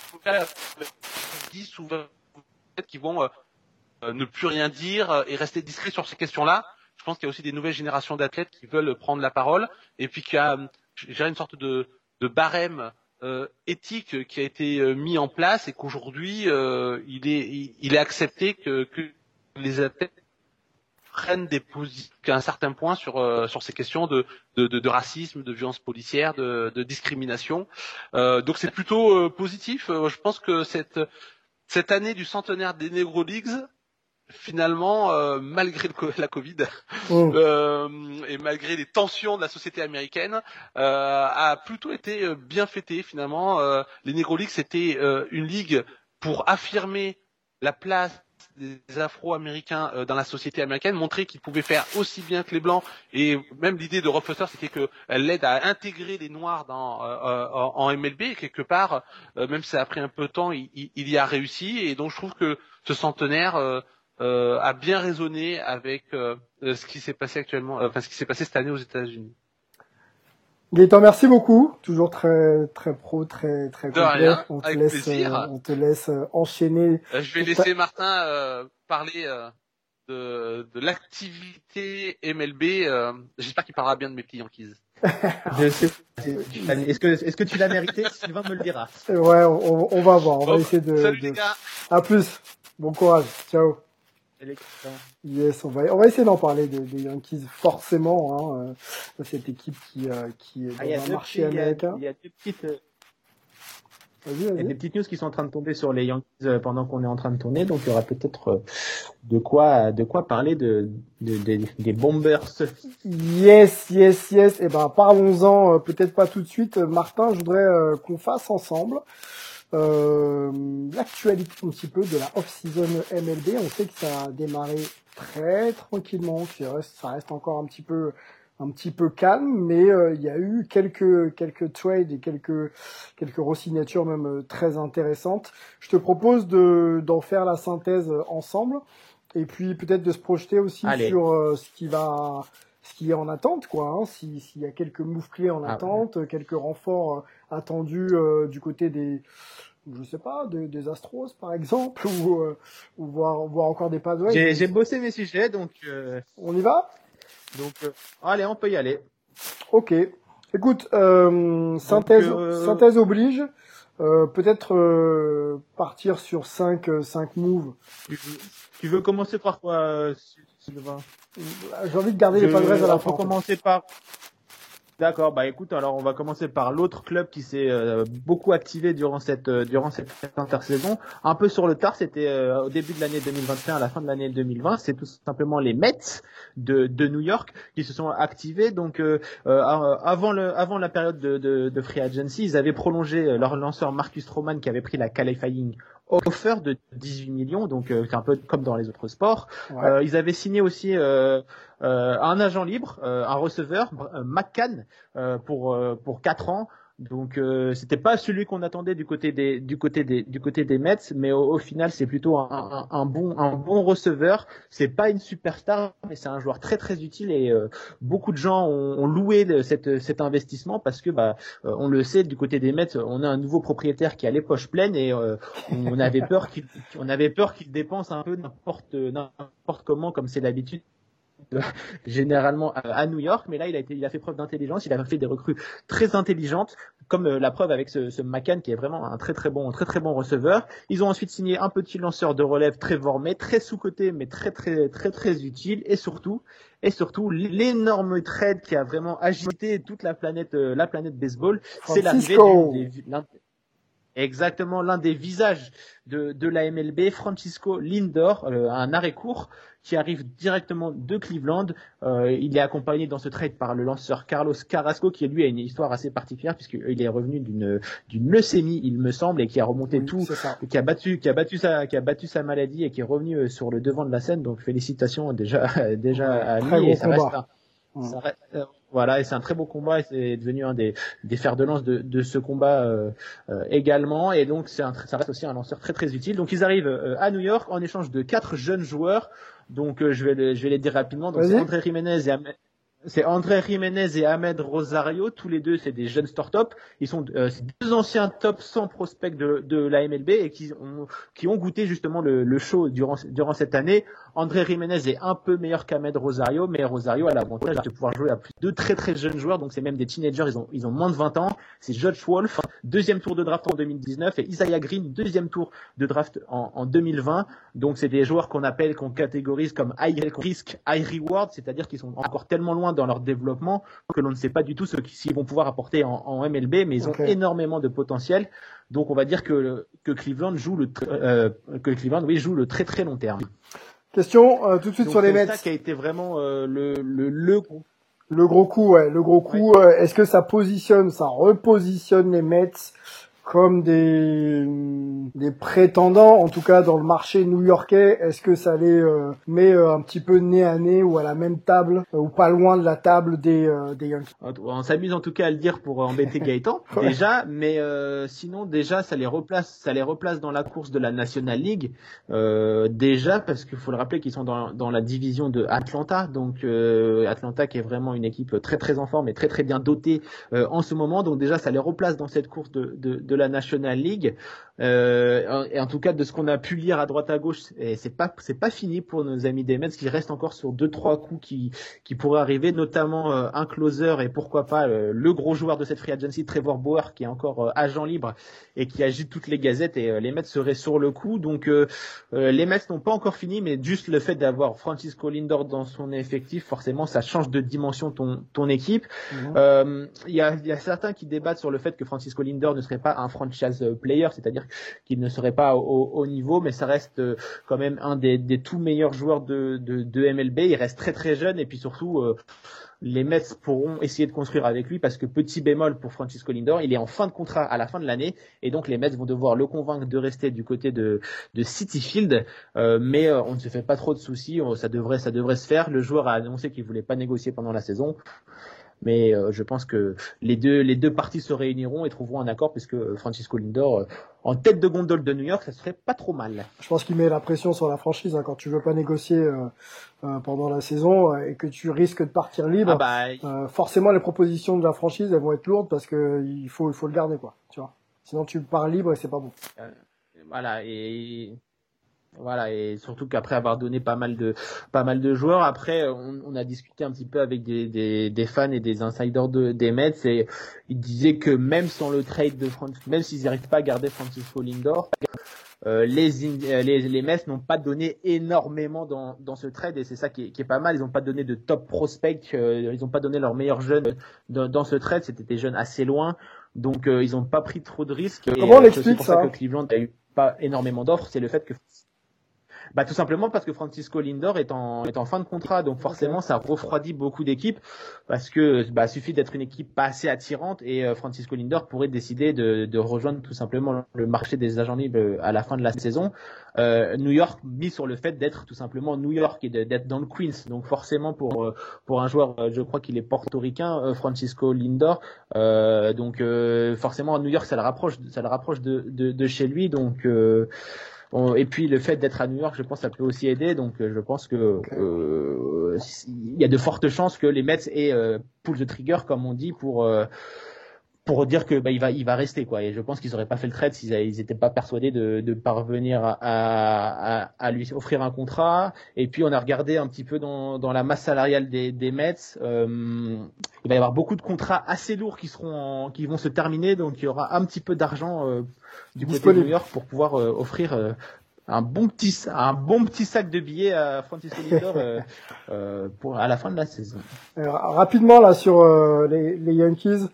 10 ou 20 qui vont ne plus rien dire euh, et rester discret sur ces questions-là. Je pense qu'il y a aussi des nouvelles générations d'athlètes qui veulent prendre la parole et puis qu'il y a j'ai une sorte de, barème euh, éthique qui a été euh, mis en place et qu'aujourd'hui euh, il, est, accepté que, les athlètes prennent des positions à un certain point sur euh, sur ces questions de, racisme, de violence policière, de, de discrimination. donc c'est plutôt positif. je pense que cette cette année du centenaire des Negro Leagues finalement, euh, malgré le, (laughs) la Covid mm. euh, et malgré les tensions de la société américaine, euh, a plutôt été bien fêté finalement. Les Negro Leagues, c'était une ligue pour affirmer la place des Afro-Américains dans la société américaine, montrer qu'ils pouvaient faire aussi bien que les Blancs, et même l'idée de Rob Foster, c'était qu'elle l'aide à intégrer les Noirs dans, en MLB, et quelque part, même si ça a pris un peu de temps, il, il, y a réussi, et donc je trouve que ce centenaire euh, a bien résonné avec euh, euh, ce qui s'est passé actuellement, enfin ce qui s'est passé cette année aux États-Unis. Gaëtan, merci beaucoup. Toujours très très pro, très très complet. on te laisse, on te laisse enchaîner. je vais laisser Martin parler de, de l'activité MLB. J'espère qu'il parlera bien de mes petits Yankees. (laughs) Est-ce que est-ce que tu l'as mérité? Sylvain me le dira. Ouais, on, on va voir. On va essayer de. Salut de... les gars. À plus. Bon courage. Ciao. Yes, on va, on va essayer d'en parler des, des Yankees forcément, hein, euh, cette équipe qui, euh, qui est ah, un marché américain. Il y a, deux petites, euh, y a des petites news qui sont en train de tomber sur les Yankees pendant qu'on est en train de tourner, donc il y aura peut-être de quoi, de quoi parler de, de, de, des Bombers. Yes, yes, yes. Et eh ben parlons-en, peut-être pas tout de suite. Martin, je voudrais qu'on fasse ensemble euh, l'actualité un petit peu de la off-season MLB. On sait que ça a démarré très tranquillement, ça reste encore un petit peu un petit peu calme, mais euh, il y a eu quelques quelques trades et quelques quelques re-signatures même euh, très intéressantes. Je te propose de d'en faire la synthèse ensemble et puis peut-être de se projeter aussi sur ce qui va ce qui est en attente quoi. Hein, S'il y a quelques moves clés en ah, attente, quelques renforts attendu euh, du côté des je sais pas, des, des Astros par exemple, (laughs) ou, euh, ou voir, voir encore des Padres. J'ai bossé mes sujets, donc... Euh, on y va? Donc, allez, on peut y aller. Ok. Écoute, euh, synthèse, euh, synthèse oblige. Euh, peut-être euh, partir sur 5 cinq moves. Tu veux, tu veux commencer par quoi, Sylvain? J'ai envie de garder les Padres à la fin. commencer par D'accord, bah écoute, alors on va commencer par l'autre club qui s'est euh, beaucoup activé durant cette euh, durant cette intersaison. Un peu sur le tard, c'était euh, au début de l'année 2021, à la fin de l'année 2020, c'est tout simplement les Mets de, de New York qui se sont activés. Donc avant le avant la période de, de, de, free agency, ils avaient prolongé leur lanceur Marcus Stroman qui avait pris la qualifying offer de 18 millions, donc c'est un peu comme dans les autres sports. ils avaient signé aussi euh, un agent libre, euh, un receveur, euh, McCann, pour pour quatre ans. Donc euh, c'était pas celui qu'on attendait du côté des du côté des du côté des Mets, mais au, final c'est plutôt un, un, bon un bon receveur. C'est pas une superstar, mais c'est un joueur très très utile et beaucoup de gens ont, loué cette, cet investissement parce que bah on le sait du côté des Mets, on a un nouveau propriétaire qui a les poches pleines et on avait peur qu'il on avait peur qu'il dépense un peu n'importe n'importe comment comme c'est l'habitude (laughs) généralement à New York, mais là il a été, il a fait preuve d'intelligence, il a fait des recrues très intelligentes, comme euh, la preuve avec ce, ce McCann qui est vraiment un très très bon, très très bon receveur. Ils ont ensuite signé un petit lanceur de relève très formé, très sous côté, mais très très très très utile, et surtout et surtout l'énorme trade qui a vraiment agité toute la planète, euh, la planète baseball, c'est l'arrivée Exactement, l'un des visages de, de la MLB, Francisco Lindor, euh, un arrêt court qui arrive directement de Cleveland. Euh, il est accompagné dans ce trade par le lanceur Carlos Carrasco, qui lui a une histoire assez particulière puisqu'il est revenu d'une d'une leucémie, il me semble, et qui a remonté tout, qui a battu qui a battu sa qui a battu sa maladie et qui est revenu euh, sur le devant de la scène. Donc félicitations déjà (laughs) déjà à lui. Et ça reste, ça reste, voilà, et c'est un très beau combat et c'est devenu un des, des fers de lance de, de ce combat euh, euh, également. Et donc c'est un, ça reste aussi un lanceur très très utile. Donc ils arrivent euh, à New York en échange de quatre jeunes joueurs. Donc je vais les, je vais les dire rapidement. Donc c'est André Jiménez et c'est André Jiménez et Ahmed Rosario, tous les deux c'est des jeunes start-up. Ils sont euh, deux anciens top 100 prospects de, de la MLB et qui ont, qui ont goûté justement le, le show durant, durant cette année. André Jiménez est un peu meilleur qu'Ahmed Rosario, mais Rosario a l'avantage de pouvoir jouer à plus de très très jeunes joueurs, donc c'est même des teenagers, ils ont, ils ont moins de 20 ans. C'est Judge Wolf, deuxième tour de draft en 2019, et Isaiah Green, deuxième tour de draft en, en 2020. Donc c'est des joueurs qu'on appelle, qu'on catégorise comme high risk, high reward, c'est-à-dire qu'ils sont encore tellement loin dans leur développement que l'on ne sait pas du tout ce qu'ils vont pouvoir apporter en, MLB, mais ils ont énormément de potentiel. Donc on va dire que, que Cleveland joue le euh, que Cleveland oui joue le très très long terme. Question euh, tout de suite sur les Mets. C'est ça qui a été vraiment euh, le, le, le le gros coup, ouais, le gros coup. Est-ce que ça positionne, ça repositionne les Mets comme des, des prétendants, en tout cas dans le marché new-yorkais, est-ce que ça les euh, met euh, un petit peu nez à nez ou à la même table euh, ou pas loin de la table des, des Yankees? On s'amuse en tout cas à le dire pour embêter (laughs) Gaëtan déjà, mais sinon déjà ça les replace, ça les replace dans la course de la National League déjà parce qu'il faut le rappeler qu'ils sont dans, dans la division de Atlanta, donc Atlanta qui est vraiment une équipe très très en forme et très très bien dotée en ce moment, donc déjà ça les replace dans cette course de, de, de la National League. Euh, et en tout cas de ce qu'on a pu lire à droite à gauche, c'est pas c'est pas fini pour nos amis des Mets qui restent encore sur deux trois coups qui qui pourraient arriver, notamment euh, un closer et pourquoi pas euh, le gros joueur de cette free agency Trevor Bauer qui est encore agent libre et qui agite toutes les gazettes et les Mets seraient sur le coup. Donc les Mets n'ont pas encore fini, mais juste le fait d'avoir Francisco Lindor dans son effectif, forcément ça change de dimension ton ton équipe. Mhm. Il y a il y a certains qui débattent sur le fait que Francisco Lindor ne serait pas un franchise player, c'est-à-dire qu'il ne serait pas au, au, niveau, mais ça reste euh, quand même un des, tout meilleurs joueurs de, MLB. Il reste très très jeune et puis surtout euh, les Mets pourront essayer de construire avec lui parce que petit bémol pour Francisco Lindor, il est en fin de contrat à la fin de l'année et donc les Mets vont devoir le convaincre de rester du côté de, de City Field, euh, mais on ne se fait pas trop de soucis, ça devrait ça devrait se faire. Le joueur a annoncé qu'il voulait pas négocier pendant la saison. Mais euh, je pense que les deux, les deux parties se réuniront et trouveront un accord puisque Francisco Lindor, euh, en tête de gondole de New York, ça serait pas trop mal. Je pense qu'il met la pression sur la franchise hein, quand tu veux pas négocier euh, pendant la saison et que tu risques de partir libre. Ah bah, forcément, les propositions de la franchise elles vont être lourdes parce que il faut, il faut le garder quoi. Tu vois. Sinon, tu pars libre et c'est pas bon. voilà et Voilà, et surtout qu'après avoir donné pas mal de pas mal de joueurs, après on, on a discuté un petit peu avec des, des, des fans et des insiders de, des Mets et ils disaient que même sans le trade de France, même s'ils n'arrivent pas à garder Francisco Lindor, euh, les, euh, les, les Mets n'ont pas donné énormément dans, dans ce trade et c'est ça qui est, qui est, pas mal. Ils n'ont pas donné de top prospects, euh, ils n'ont pas donné leurs meilleurs jeunes dans, dans ce trade. C'était des jeunes assez loin, donc euh, ils n'ont pas pris trop de risques. Comment on explique pour ça, ça que Cleveland a eu pas énormément d'offres. C'est le fait que bah tout simplement parce que Francisco Lindor est en est en fin de contrat, donc forcément ça refroidit beaucoup d'équipes parce que bah suffit d'être une équipe pas assez attirante et euh, Francisco Lindor pourrait décider de, de rejoindre tout simplement le marché des agents libres à la fin de la saison. Euh, New York mise sur le fait d'être tout simplement New York et d'être dans le Queens, donc forcément pour euh, pour un joueur, euh, je crois qu'il est portoricain, euh, Francisco Lindor, donc forcément New York ça le rapproche ça le rapproche de de, de chez lui, donc et puis le fait d'être à New York, je pense, ça peut aussi aider. Donc je pense que euh, il y a de fortes chances que les Mets aient euh, pull the trigger, comme on dit, pour euh, pour dire que bah, il va il va rester quoi. Et je pense qu'ils auraient pas fait le trade s'ils ils étaient pas persuadés de, de parvenir à, à, à, lui offrir un contrat. Et puis on a regardé un petit peu dans, dans la masse salariale des, des Mets. Euh, il va y avoir beaucoup de contrats assez lourds qui seront en, qui vont se terminer. Donc il y aura un petit peu d'argent euh, du côté de New York pour pouvoir euh, offrir euh, un bon petit un bon petit sac de billets à Francisco Lindor (laughs) euh, euh, pour à la fin de la saison. Alors, rapidement là sur euh, les, les, Yankees,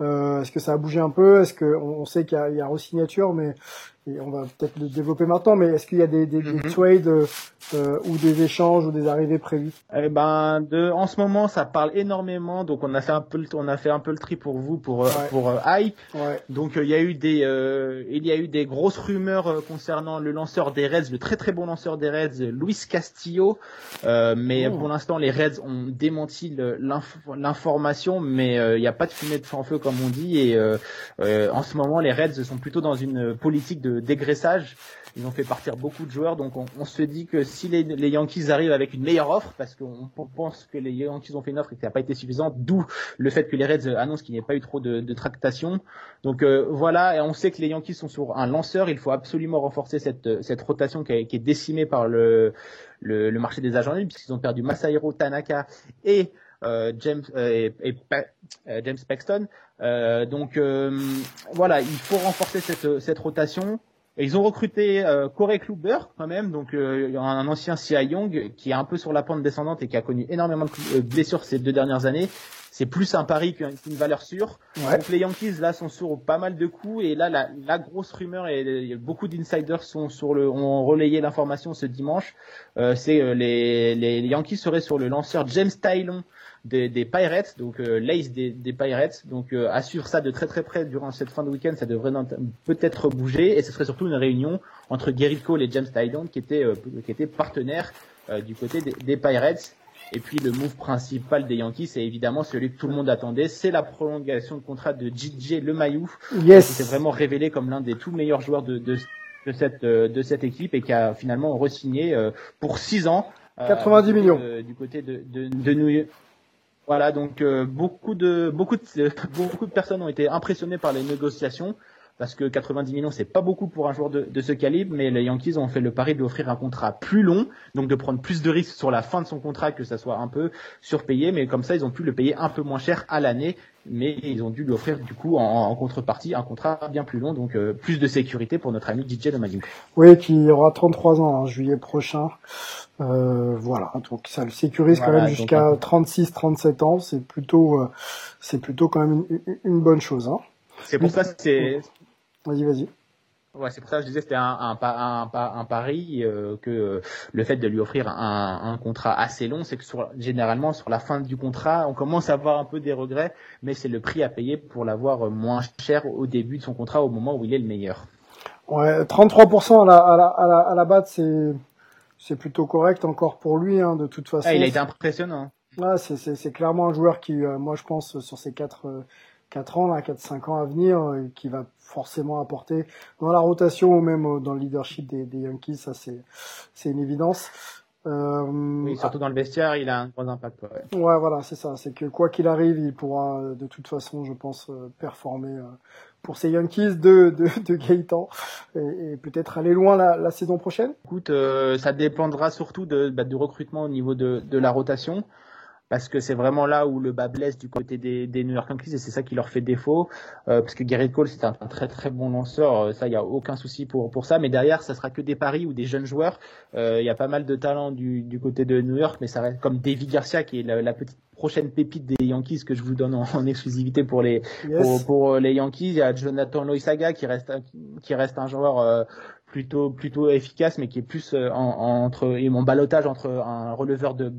est-ce que ça a bougé un peu? Est-ce que on, sait qu'il y a, il y a re-signature, mais et on va peut-être le développer maintenant, mais est-ce qu'il y a des, des, des Mhm. trades euh, ou des échanges ou des arrivées prévues? Eh ben, de, en ce moment, ça parle énormément. Donc, on a fait un peu, le, on a fait un peu le tri pour vous, pour euh, Ouais. pour euh, hype. Ouais. Donc, euh, il y a eu des, il y a eu des grosses rumeurs concernant le lanceur des Reds, le très très bon lanceur des Reds, Luis Castillo. Mais Oh. pour l'instant, les Reds ont démenti l'information, mais il n'y a pas de fumée de feu en feu comme on dit. Et en ce moment, les Reds sont plutôt dans une politique de dégraissage. Ils ont fait partir beaucoup de joueurs, donc on, on se dit que si les, les Yankees arrivent avec une meilleure offre, parce qu'on on pense que les Yankees ont fait une offre et n'a pas été suffisante, d'où le fait que les Reds annoncent qu'il n'y ait pas eu trop de, de tractation. Donc euh, voilà, et on sait que les Yankees sont sur un lanceur, il faut absolument renforcer cette, cette rotation qui, est- qui est décimée par le, le, le marché des agents libres, puisqu'ils ont perdu Masahiro Tanaka et euh, James euh, et, et Pa- euh, James Paxton. Euh, donc euh, voilà, il faut renforcer cette, cette rotation. Et ils ont recruté euh, Corey Kluber quand même, donc euh, un ancien CI Young qui est un peu sur la pente descendante et qui a connu énormément de blessures ces deux dernières années. C'est plus un pari qu'une valeur sûre. Ouais. Donc les Yankees là sont sur pas mal de coups et là la, la grosse rumeur et beaucoup d'insiders sont sur le ont relayé l'information ce dimanche. Euh, c'est euh, les, les Yankees seraient sur le lanceur James Tylon des, des Pirates, donc euh, l'ace des, des Pirates. Donc euh, suivre ça de très très près durant cette fin de week-end, ça devrait peut-être bouger et ce serait surtout une réunion entre Gary Cole et James Tylon qui étaient euh, qui étaient partenaires euh, du côté des, des Pirates. Et puis le move principal des Yankees, c'est évidemment celui que tout le monde attendait, c'est la prolongation de contrat de JJ Lemayou, qui Yes. s'est vraiment révélé comme l'un des tout meilleurs joueurs de, de, de cette euh, de cette équipe et qui a finalement re-signé euh, pour 6 ans. euh, 90 du côté millions. du côté de, de, de New York. Voilà, donc euh, beaucoup de beaucoup de (laughs) beaucoup de personnes ont été impressionnées par les négociations parce que 90 millions c'est pas beaucoup pour un joueur de, de ce calibre, mais les Yankees ont fait le pari de lui offrir un contrat plus long, donc de prendre plus de risques sur la fin de son contrat que ça soit un peu surpayé, mais comme ça ils ont pu le payer un peu moins cher à l'année, mais ils ont dû lui offrir du coup en, en contrepartie un contrat bien plus long, donc euh, plus de sécurité pour notre ami DJ de Mayou. Oui, qui aura 33 ans en juillet prochain. Euh, voilà, donc ça le sécurise quand même jusqu'à un- 36-37 ans. C'est plutôt, euh, c'est plutôt quand même une, une- une bonne chose. Hein. C'est pour ça que c'est Vas-y, vas-y. Ouais, c'est pour ça que je disais que c'était un, un, un, pa- un pari euh, que euh, le fait de lui offrir un, un contrat assez long, c'est que sur, généralement sur la fin du contrat, on commence à avoir un peu des regrets, mais c'est le prix à payer pour l'avoir euh, moins cher au début de son contrat, au moment où il est le meilleur. Ouais, 33% à la, à la, à la, à la batte, c'est, c'est plutôt correct encore pour lui, hein, de toute façon. Ah, il a été impressionnant. Ouais, c'est, clairement un joueur qui, euh, moi je pense, sur ces 4, euh, 4 ans, là, 4-5 ans à venir, euh, qui va forcément apporter dans la rotation ou même euh, dans le leadership des, des Yankees, ça c'est, c'est une évidence. Euh, Oui, surtout dans le vestiaire, il a un gros impact. Ouais. Ouais, voilà, c'est ça. C'est que quoi qu'il arrive, il pourra euh, de toute façon, je pense, euh, performer euh, pour ces Yankees de, de, de Gaëtan et, peut-être aller loin la, la, saison prochaine Écoute, ça dépendra surtout de, bah, du recrutement au niveau de, de la rotation parce que c'est vraiment là où le bas blesse du côté des, des New York Yankees et c'est ça qui leur fait défaut euh, parce que Garrett Cole c'est un, très très bon lanceur euh, ça il y a aucun souci pour pour ça mais derrière ça sera que des paris ou des jeunes joueurs. Euh, il y a pas mal de talents du, du côté de New York mais ça reste comme David Garcia qui est la, petite prochaine pépite des Yankees que je vous donne en, (laughs) exclusivité pour les pour, pour, les Yankees. Il y a Jonathan Loisaga qui reste qui reste un joueur euh, plutôt plutôt efficace, mais qui est plus euh, en, entre et mon balotage entre un releveur de,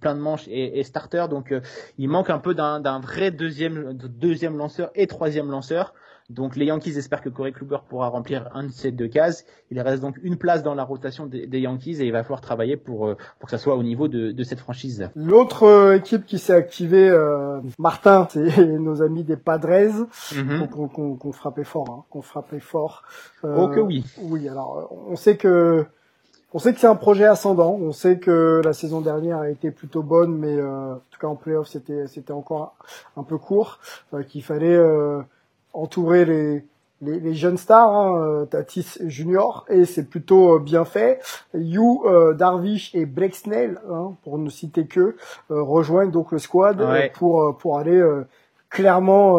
plein de manches et, et starter. Donc euh, il manque un peu d'un vrai deuxième deuxième lanceur et troisième lanceur. Donc les Yankees espèrent que Corey Kluber pourra remplir un de ces deux cases. Il reste donc une place dans la rotation des, Yankees et il va falloir travailler pour, euh, pour que ça soit au niveau de, de cette franchise. L'autre euh, équipe qui s'est activée, euh, Martin, (laughs) c'est nos amis des Padres, mm qu'on frappait fort, hein, qu'on frappait fort. oh que oui. Oui, alors on sait que on sait que c'est un projet ascendant. On sait que la saison dernière a été plutôt bonne, mais en tout cas en playoff c'était c'était encore un peu court. Qu'il fallait entourer les, les, jeunes stars, hein, euh, Tatis Junior, et c'est plutôt euh, bien fait. You, euh, Darvish et Blake Snell, hein, pour ne citer que, rejoignent donc le squad pour pour aller clairement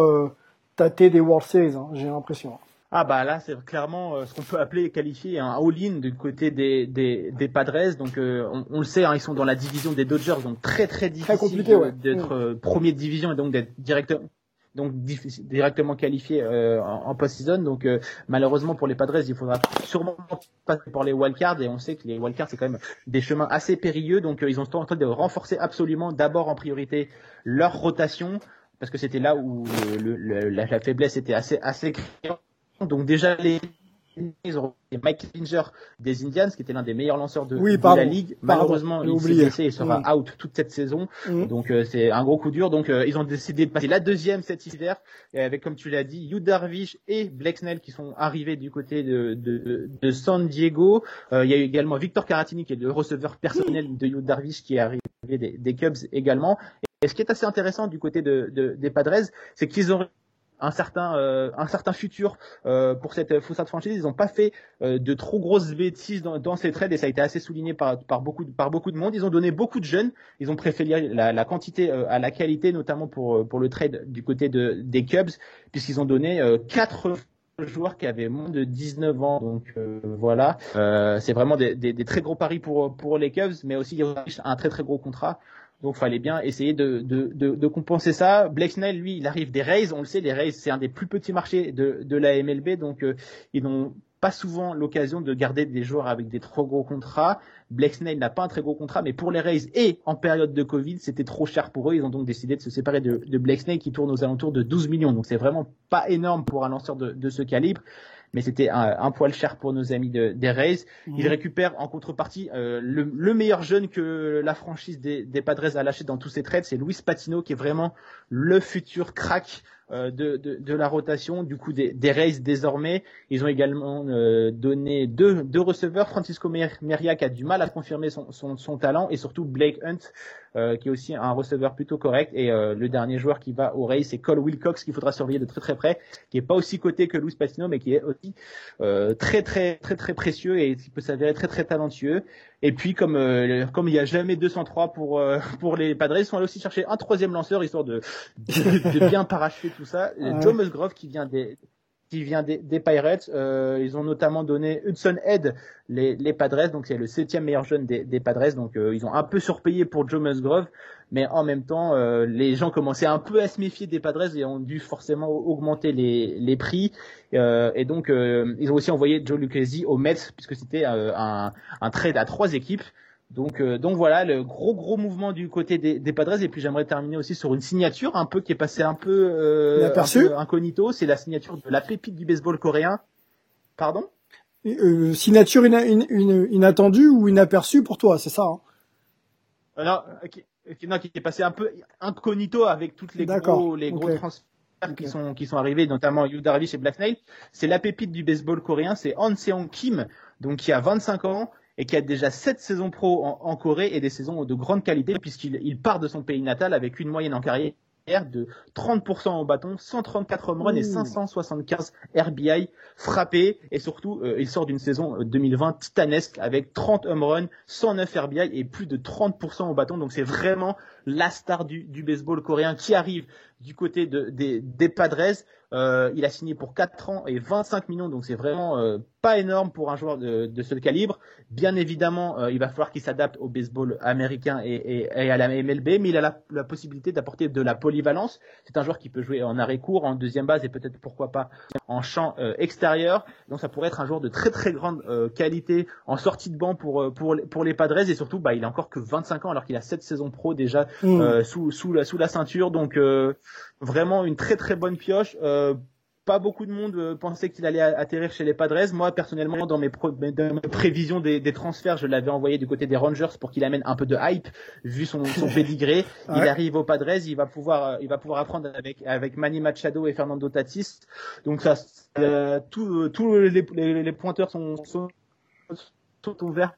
tâter des World Series. Hein, J'ai l'impression. Ah bah là c'est clairement ce qu'on peut appeler qualifier un all-in du côté des, des, des Padres donc on, le sait hein, ils sont dans la division des Dodgers donc très très difficile d'être mm. premier de division et donc d'être directeur donc directement qualifié euh, en, post-season. Donc euh, malheureusement pour les Padres, il faudra sûrement passer par les wildcards et on sait que les wildcards c'est quand même des chemins assez périlleux. Donc euh, ils ont en train de renforcer absolument d'abord en priorité leur rotation parce que c'était là où la, faiblesse était assez assez criante. Donc déjà les ils ont Mike Klinger des Indians, qui était l'un des meilleurs lanceurs de, la ligue. Malheureusement, il s'est blessé et sera mm. out toute cette saison. Mm. Donc euh, c'est un gros coup dur. Donc euh, ils ont décidé de passer la deuxième cet hiver, avec comme tu l'as dit, Yu Darvish et Blake Snell qui sont arrivés du côté de, de, de San Diego. Euh, il y a eu également Victor Caratini qui est le receveur personnel de Yu Darvish qui est arrivé des, des Cubs également. Et ce qui est assez intéressant du côté de, de des Padres, c'est qu'ils ont un certain euh, un certain futur euh, pour cette Foussade franchise. Ils n'ont pas fait euh, de trop grosses bêtises dans, dans, ces trades et ça a été assez souligné par, par beaucoup de, par beaucoup de monde. Ils ont donné beaucoup de jeunes. Ils ont préféré la, la quantité à la qualité, notamment pour pour le trade du côté de des Cubs, puisqu'ils ont donné quatre joueurs qui avaient moins de 19 ans. Donc voilà, c'est vraiment des, des, des, très gros paris pour pour les Cubs, mais aussi un très très gros contrat. Donc fallait bien essayer de, de, de, de, compenser ça. Blake Snell, lui, il arrive des Rays. On le sait, les Rays, c'est un des plus petits marchés de, de la MLB. Donc euh, ils n'ont pas souvent l'occasion de garder des joueurs avec des trop gros contrats. Blake Snell n'a pas un très gros contrat, mais pour les Rays et en période de Covid, c'était trop cher pour eux. Ils ont donc décidé de se séparer de, de Blake Snell qui tourne aux alentours de 12 millions. Donc c'est vraiment pas énorme pour un lanceur de, de ce calibre mais c'était un, poil cher pour nos amis de, des Rays. Ils récupèrent en contrepartie euh, le, meilleur jeune que la franchise des, des Padres a lâché dans tous ses trades, c'est Luis Patino qui est vraiment le futur crack euh, de, de, de, la rotation du coup des, des Rays désormais. Ils ont également euh, donné deux, deux receveurs, Francisco Meria qui a du mal à confirmer son, son, son talent et surtout Blake Hunt qui est aussi un receveur plutôt correct. Et le dernier joueur qui va au Rays c'est Cole Wilcox qu'il faudra surveiller de très très près, qui est pas aussi coté que Luis Patino mais qui est aussi très très très très précieux et qui peut s'avérer très très talentueux. Et puis comme comme il n'y a jamais 203 pour (laughs) pour les Padres, ils sont allés aussi chercher un troisième lanceur histoire de de, de bien (laughs) parachever tout ça. Joe Musgrove qui vient des qui vient des, Pirates. Euh, ils ont notamment donné Hudson Head, les, les Padres, donc c'est le septième meilleur jeune des, des Padres. Donc euh, ils ont un peu surpayé pour Joe Musgrove, mais en même temps, euh, les gens commençaient un peu à se méfier des Padres et ont dû forcément augmenter les, les prix. et donc ils ont aussi envoyé Joe Lucchesi au Mets puisque c'était un, un trade à trois équipes. Donc, euh, donc voilà, le gros gros mouvement du côté des, des Padres. Et puis j'aimerais terminer aussi sur une signature un peu qui est passée un peu, euh, incognito. C'est la signature de la pépite du baseball coréen. Pardon? Euh, Signature inattendue ou inaperçue pour toi, c'est ça hein? Euh, non, qui, non, qui est passé un peu incognito avec toutes les gros les gros transferts qui sont qui sont arrivés, notamment Yu Darvish et Black Nail. C'est la pépite du baseball coréen, c'est Han Seong Kim, donc qui a 25 ans et qui a déjà sept saisons pro en, Corée et des saisons de grande qualité puisqu'il il part de son pays natal avec une moyenne en carrière de 30% au bâton, 134 home runs et 575 RBI frappés. Et surtout, euh, il sort d'une saison 2020 titanesque avec 30 home runs, 109 RBI et plus de 30% au bâton. Donc c'est vraiment la star du, baseball coréen qui arrive du côté de, des, Padres. Euh, il a signé pour 4 ans et 25 millions, donc c'est vraiment euh, pas énorme pour un joueur de, de ce calibre. Bien évidemment, euh, il va falloir qu'il s'adapte au baseball américain et, à la MLB, mais il a la, possibilité d'apporter de la polyvalence. C'est un joueur qui peut jouer en arrêt court, en deuxième base et peut-être pourquoi pas en champ extérieur. Donc ça pourrait être un joueur de très très grande qualité en sortie de banc pour pour pour les Padres et surtout bah il a encore que 25 ans alors qu'il a 7 saisons pro déjà mmh. sous sous la sous la ceinture. Donc vraiment une très très bonne pioche. Euh, pas beaucoup de monde euh, pensait qu'il allait atterrir chez les Padres. Moi, personnellement, dans mes, dans mes prévisions des, des, transferts, je l'avais envoyé du côté des Rangers pour qu'il amène un peu de hype, vu son, son (laughs) pédigré. Il arrive aux Padres, il va pouvoir, euh, il va pouvoir apprendre avec avec Manny Machado et Fernando Tatis. Donc ça, euh, tous les, les, les, pointeurs sont, sont, sont ouverts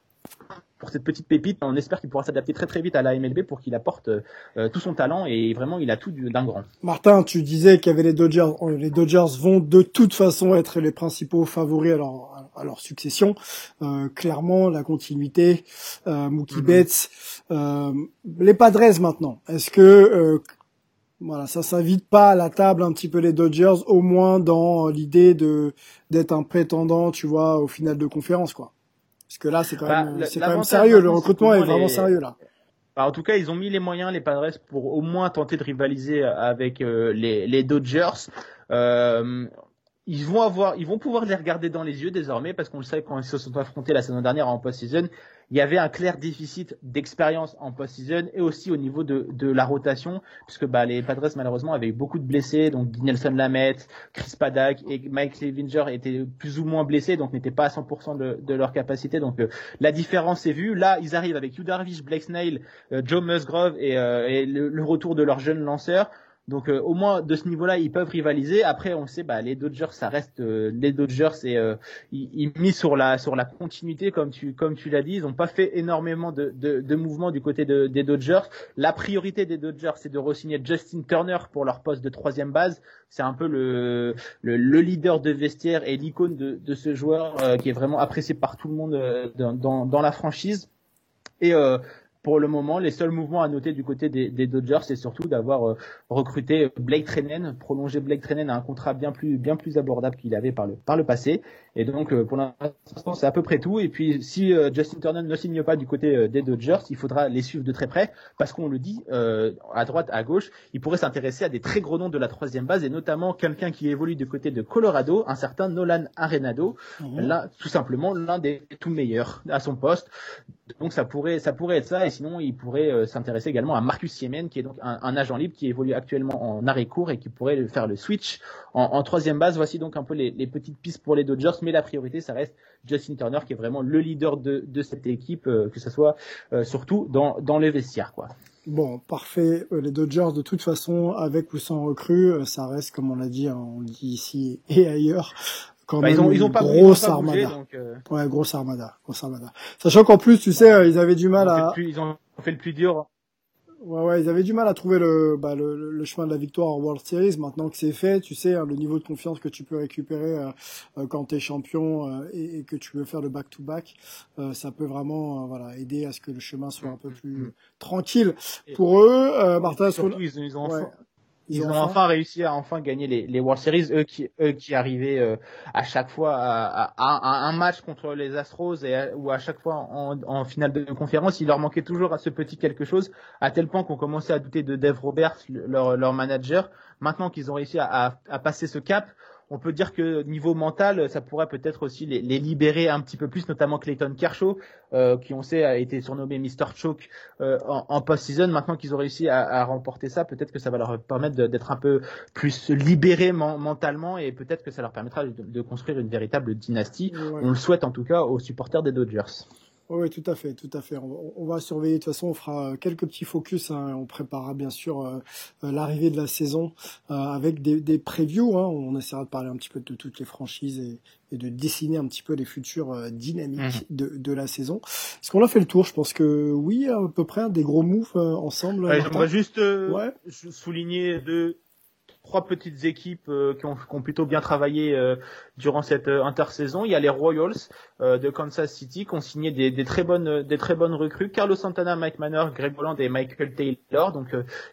pour cette petite pépite. On espère qu'il pourra s'adapter très très vite à la MLB pour qu'il apporte euh, tout son talent et vraiment il a tout d'un grand. Martin, tu disais qu'il y avait les Dodgers. Euh, les Dodgers vont de toute façon être les principaux favoris à leur, à leur succession. Euh, clairement, la continuité, euh, Mookie mm -hmm. Betts, euh, les Padres maintenant. Est-ce que euh, voilà, ça s'invite pas à la table un petit peu les Dodgers, au moins dans l'idée de d'être un prétendant, tu vois, au final de conférence, quoi? Parce que là, c'est quand, bah, même, c'est quand même sérieux. Le recrutement est vraiment les... sérieux là. Bah, en tout cas, ils ont mis les moyens, les Padres, pour au moins tenter de rivaliser avec euh, les, les, Dodgers. Euh, ils vont avoir, ils vont pouvoir les regarder dans les yeux désormais parce qu'on le sait quand ils se sont affrontés la saison dernière en post-season, il y avait un clair déficit d'expérience en post-season et aussi au niveau de, de la rotation, puisque bah, les Padres malheureusement avaient beaucoup de blessés, donc Nelson Lamette, Chris Paddock et Mike Levinger étaient plus ou moins blessés, donc n'étaient pas à 100% de, de, leur capacité. Donc euh, la différence est vue. Là, ils arrivent avec Hugh Darvish, Blake Snail, euh, Joe Musgrove et, euh, et le, le, retour de leurs jeunes lanceurs. Donc euh, au moins de ce niveau-là, ils peuvent rivaliser. Après, on sait, bah, les Dodgers, ça reste euh, les Dodgers et euh, ils, ils mis sur la sur la continuité, comme tu comme tu l'as dit, ils n'ont pas fait énormément de, de, de mouvements du côté de, des Dodgers. La priorité des Dodgers, c'est de re-signer Justin Turner pour leur poste de troisième base. C'est un peu le, le, le leader de vestiaire et l'icône de, de ce joueur euh, qui est vraiment apprécié par tout le monde euh, dans, dans, dans la franchise. Et euh, pour le moment, les seuls mouvements à noter du côté des, des Dodgers, c'est surtout d'avoir euh, recruté Blake Treinen, prolongé Blake Treinen à un contrat bien plus bien plus abordable qu'il avait par le par le passé. Et donc euh, pour l'instant, c'est à peu près tout. Et puis si euh, Justin Turner ne signe pas du côté des Dodgers, il faudra les suivre de très près parce qu'on le dit à droite, à gauche, il pourrait s'intéresser à des très gros noms de la troisième base et notamment quelqu'un qui évolue du côté de Colorado, un certain Nolan Arenado, mmh. là tout simplement l'un des tout meilleurs à son poste. Donc ça pourrait ça pourrait être ça et sinon il pourrait euh, s'intéresser également à Marcus Siemen qui est donc un, agent libre qui évolue actuellement en arrêt court et qui pourrait faire le switch en, troisième base. Voici donc un peu les, petites pistes pour les Dodgers, mais la priorité ça reste Justin Turner qui est vraiment le leader de, cette équipe, euh, que ce soit euh, surtout dans, les vestiaires. Bon, parfait. Les Dodgers, de toute façon, avec ou sans recrue, ça reste, comme on l'a dit, hein, on dit ici et ailleurs, quand bah, même ils ont, ils ont pas, grosse ils ont pas armada. bougé, donc, euh... Ouais, grosse armada, grosse armada. Sachant qu'en plus, tu sais, ils avaient du mal ils à. plus- ils ont fait le plus dur. Ouais, ouais, ils avaient du mal à trouver le, bah, le, le chemin de la victoire en World Series. Maintenant que c'est fait, tu sais, hein, le niveau de confiance que tu peux récupérer euh, euh, quand tu es champion euh, et, et que tu veux faire le back-to-back, euh, ça peut vraiment euh, voilà, aider à ce que le chemin soit un peu plus tranquille Et- pour eux. Euh, Martin, Surtout, ils, ils ont Ouais. Enfin, ils ont enfin réussi à enfin gagner les, les World Series, eux qui, eux qui arrivaient euh, à chaque fois à, à- à un match contre les Astros et à- ou à chaque fois en, en finale de conférence, il leur manquait toujours à ce petit quelque chose, à tel point qu'on commençait à douter de Dave Roberts, le- leur, leur manager. Maintenant qu'ils ont réussi à, à, à passer ce cap, on peut dire que niveau mental, ça pourrait peut-être aussi les, les libérer un petit peu plus, notamment Clayton Kershaw, euh, qui on sait a été surnommé Mr. Choke euh, en, en post-season. Maintenant qu'ils ont réussi à, à remporter ça, peut-être que ça va leur permettre d'être un peu plus libérés men- mentalement et peut-être que ça leur permettra de, de construire une véritable dynastie. Ouais. On le souhaite en tout cas aux supporters des Dodgers. Oui, tout à fait, tout à fait. On, va surveiller. De toute façon, on fera quelques petits focus. Hein. On préparera bien sûr euh, euh, l'arrivée de la saison euh, avec des, des previews. Hein. On essaiera de parler un petit peu de toutes les franchises et, et de dessiner un petit peu les futures dynamiques mhm. de, de, la saison. Est-ce qu'on a fait le tour? Je pense que oui, à peu près des gros moves ensemble. J'aimerais juste souligner deux trois petites équipes euh, qui, ont, qui, ont, plutôt bien travaillé euh, durant cette euh, intersaison. Il y a les Royals de Kansas City qui ont signé des, des, très bonnes des très bonnes recrues. Carlos Santana, Mike Manor, Greg Holland et Michael Taylor. Donc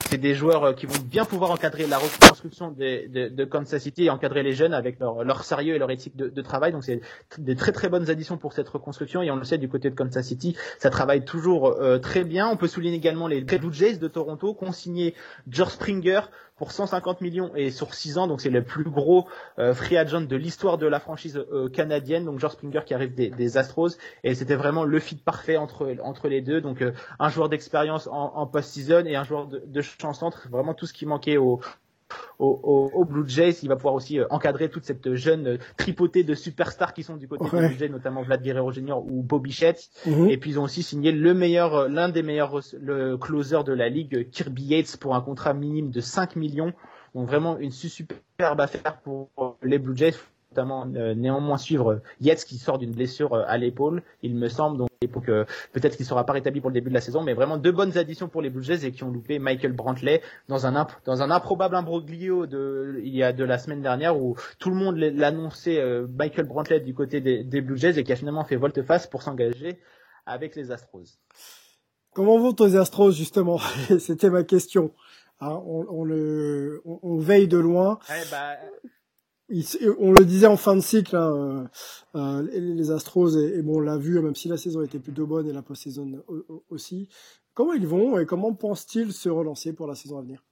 c'est des joueurs qui vont bien pouvoir encadrer la reconstruction des, de, de, Kansas City et encadrer les jeunes avec leur, leur sérieux et leur éthique de, de travail. Donc c'est des très très bonnes additions pour cette reconstruction. Et on le sait du côté de Kansas City, ça travaille toujours très bien. On peut souligner également les Blue Jays de Toronto qui ont signé George Springer pour 150 millions et sur 6 ans, donc c'est le plus gros euh, free agent de l'histoire de la franchise euh, canadienne, donc George Springer qui arrive des, des Astros, et c'était vraiment le fit parfait entre entre les deux, donc euh, un joueur d'expérience en, en post-season et un joueur de, de champ centre, vraiment tout ce qui manquait au, au, au, Blue Jays. Il va pouvoir aussi euh, encadrer toute cette jeune euh, tripotée de superstars qui sont du côté des Blue Jays, notamment Vlad Guerrero Jr. ou Bobby. Mhm. Et puis ils ont aussi signé le meilleur, euh, l'un des meilleurs le closer de la ligue, Kirby Yates, pour un contrat minime de 5 millions. Donc vraiment une superbe affaire pour les Blue Jays notamment euh, néanmoins suivre Yates qui sort d'une blessure euh, à l'épaule, il me semble. Donc peut-être qu'il sera pas rétabli pour le début de la saison, mais vraiment deux bonnes additions pour les Blue Jays et qui ont loupé Michael Brantley dans un dans un improbable imbroglio de il y a de la semaine dernière où tout le monde l'annonçait euh, Michael Brantley du côté des, des Blue Jays et qui a finalement fait volte-face pour s'engager avec les Astros. Comment vont les Astros justement? (laughs) C'était ma question. Hein, on, on, le, on, veille de loin. Eh bah, on le disait en fin de cycle, hein, euh, euh les Astros, et, bon, on l'a vu, même si la saison était plutôt bonne et la post-saison aussi. Comment ils vont et comment pensent-ils se relancer pour la saison à venir?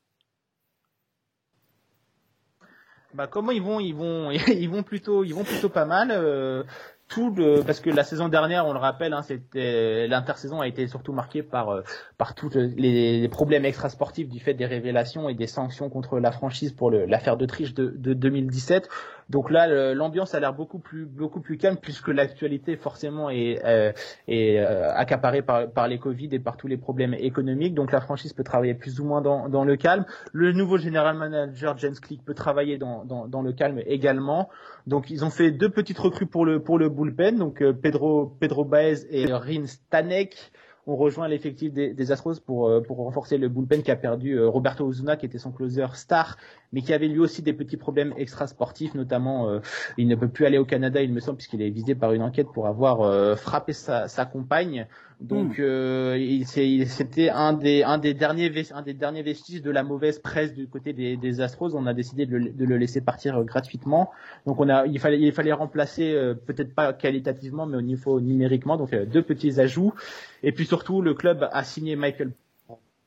Bah comment ils vont? Ils vont (laughs) ils vont plutôt ils vont plutôt pas mal euh, tout le parce que la saison dernière on le rappelle hein, c'était l'intersaison a été surtout marquée par euh, par tous les, les, problèmes extrasportifs du fait des révélations et des sanctions contre la franchise pour l'affaire de triche de, de 2017 donc là, l'ambiance a l'air beaucoup plus beaucoup plus calme puisque l'actualité forcément est, euh, est euh, accaparée par, par les Covid et par tous les problèmes économiques. Donc la franchise peut travailler plus ou moins dans, dans le calme. Le nouveau général manager James Click peut travailler dans, dans, dans, le calme également. Donc ils ont fait deux petites recrues pour le pour le bullpen. Donc euh, Pedro Pedro Baez et Rin Stanek on rejoint l'effectif des, Astros pour, euh, pour renforcer le bullpen qui a perdu euh, Roberto Ozuna qui était son closer star mais qui avait lui aussi des petits problèmes extra-sportifs notamment euh, il ne peut plus aller au Canada il me semble puisqu'il est visé par une enquête pour avoir frappé sa, sa compagne donc hmm. c'était un des un des derniers un des derniers vestiges de la mauvaise presse du côté des, des Astros. On a décidé de le, de le laisser partir gratuitement. Donc on a il fallait il fallait remplacer peut-être pas qualitativement mais au niveau numériquement. Donc deux petits ajouts. Et puis surtout, le club a signé Michael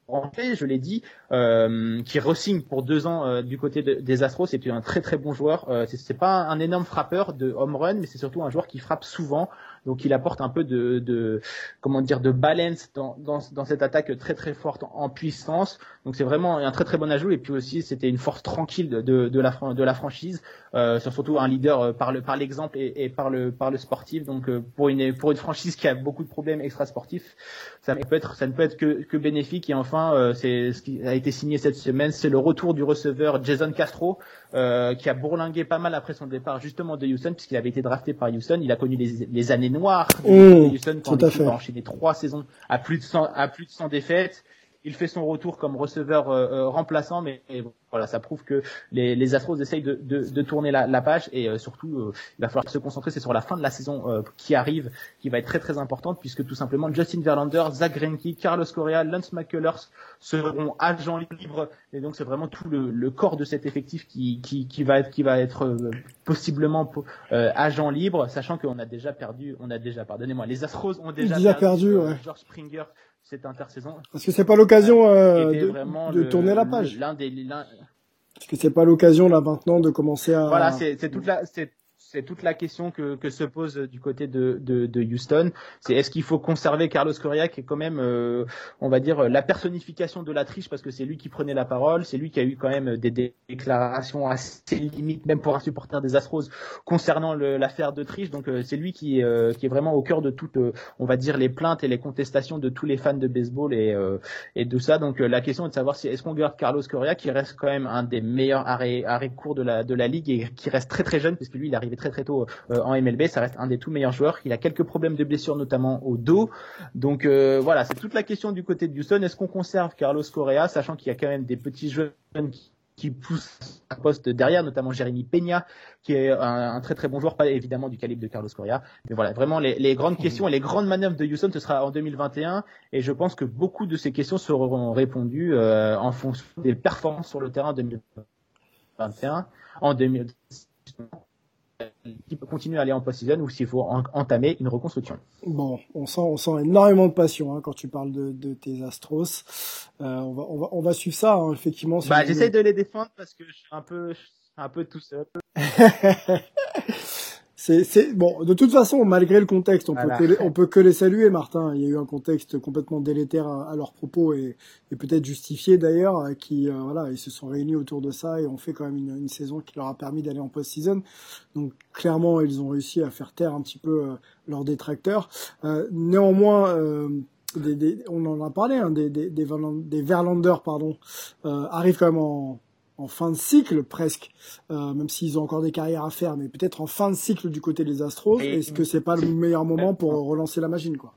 Brantley, je l'ai dit, euh, qui resigne pour deux ans euh, du côté des Astros. C'est un très très bon joueur. Euh, c'est pas un énorme frappeur de home run, mais c'est surtout un joueur qui frappe souvent. Donc il apporte un peu de, comment dire de balance dans, dans, cette attaque très très forte en puissance. Donc c'est vraiment un très très bon ajout et puis aussi c'était une force tranquille de, de, la de la franchise, euh, surtout un leader euh, par le par l'exemple et, par le par le sportif. Donc euh, pour une pour une franchise qui a beaucoup de problèmes extra sportifs, ça peut être ça ne peut être que, que bénéfique et enfin euh, c'est ce qui a été signé cette semaine, c'est le retour du receveur Jason Castro qui a bourlingué pas mal après son départ justement de Houston puisqu'il avait été drafté par Houston. Il a connu les, les années noires de mmh, Houston quand il a enchaîné trois saisons à plus de 100 à plus de 100 défaites il fait son retour comme receveur euh, euh, remplaçant, mais voilà, ça prouve que les, les Astros essayent de, de, de tourner la, la, page et euh, surtout, il va falloir se concentrer, c'est sur la fin de la saison qui arrive, qui va être très très importante, puisque tout simplement Justin Verlander, Zach Greinke, Carlos Correa, Lance McCullers seront agents libres, et donc c'est vraiment tout le, le, corps de cet effectif qui, qui, qui va être, qui va être possiblement agent libre, sachant qu'on a déjà perdu, on a déjà, pardonnez-moi, les Astros ont déjà, perdu, George Springer cette intersaison. Parce que c'est pas l'occasion euh, de, tourner la page. L'un des Parce que c'est pas l'occasion là maintenant de commencer à. Voilà, c'est toute la c'est c'est toute la question que, se pose du côté de, Houston. C'est est-ce qu'il faut conserver Carlos Correa qui est quand même, euh, on va dire, la personnification de la triche parce que c'est lui qui prenait la parole, c'est lui qui a eu quand même des déclarations assez limites, même pour un supporter des Astros, concernant l'affaire de triche. Donc euh, c'est lui qui, euh, qui est vraiment au cœur de toutes, on va dire, les plaintes et les contestations de tous les fans de baseball et, de ça. Donc la question est de savoir si est-ce qu'on garde Carlos Correa qui reste quand même un des meilleurs arrêts, arrêts courts de la, de la ligue et qui reste très très jeune puisque lui il est arrivé très très tôt euh, en MLB. Ça reste un des tout meilleurs joueurs. Il a quelques problèmes de blessure, notamment au dos. Donc euh, voilà, c'est toute la question du côté de Houston. Est-ce qu'on conserve Carlos Correa, sachant qu'il y a quand même des petits jeunes qui qui pousse un poste derrière, notamment Jérémy Peña, qui est un, très très bon joueur, pas évidemment du calibre de Carlos Correa. Mais voilà, vraiment les, grandes questions et les grandes manœuvres de Houston, ce sera en 2021. Et je pense que beaucoup de ces questions seront répondues euh, en fonction des performances sur le terrain en 2021. En 2021 qui peut continuer à aller en post-season ou s'il faut entamer une reconstruction. Bon, on sent, on sent énormément de passion hein, quand tu parles de, de tes Astros. Euh, on, va, on, va, on va suivre ça, hein, effectivement. bah, j'essaie de les défendre parce que je suis un peu, un peu tout seul. (laughs) c'est bon. De toute façon, malgré le contexte, on peut que les, on peut que les saluer, Martin. Il y a eu un contexte complètement délétère à, leurs propos et, et peut-être justifié d'ailleurs, qui euh, voilà, ils se sont réunis autour de ça et ont fait quand même une, une saison qui leur a permis d'aller en post-season. Donc clairement, ils ont réussi à faire taire un petit peu euh, leurs détracteurs. Euh, néanmoins. Euh, des, des, on en a parlé, hein, des, des, des, Verlanders, pardon, arrivent quand même en, en fin de cycle presque, euh, même s'ils ont encore des carrières à faire, mais peut-être en fin de cycle du côté des Astros. Est-ce que c'est pas le meilleur moment pour relancer la machine, quoi?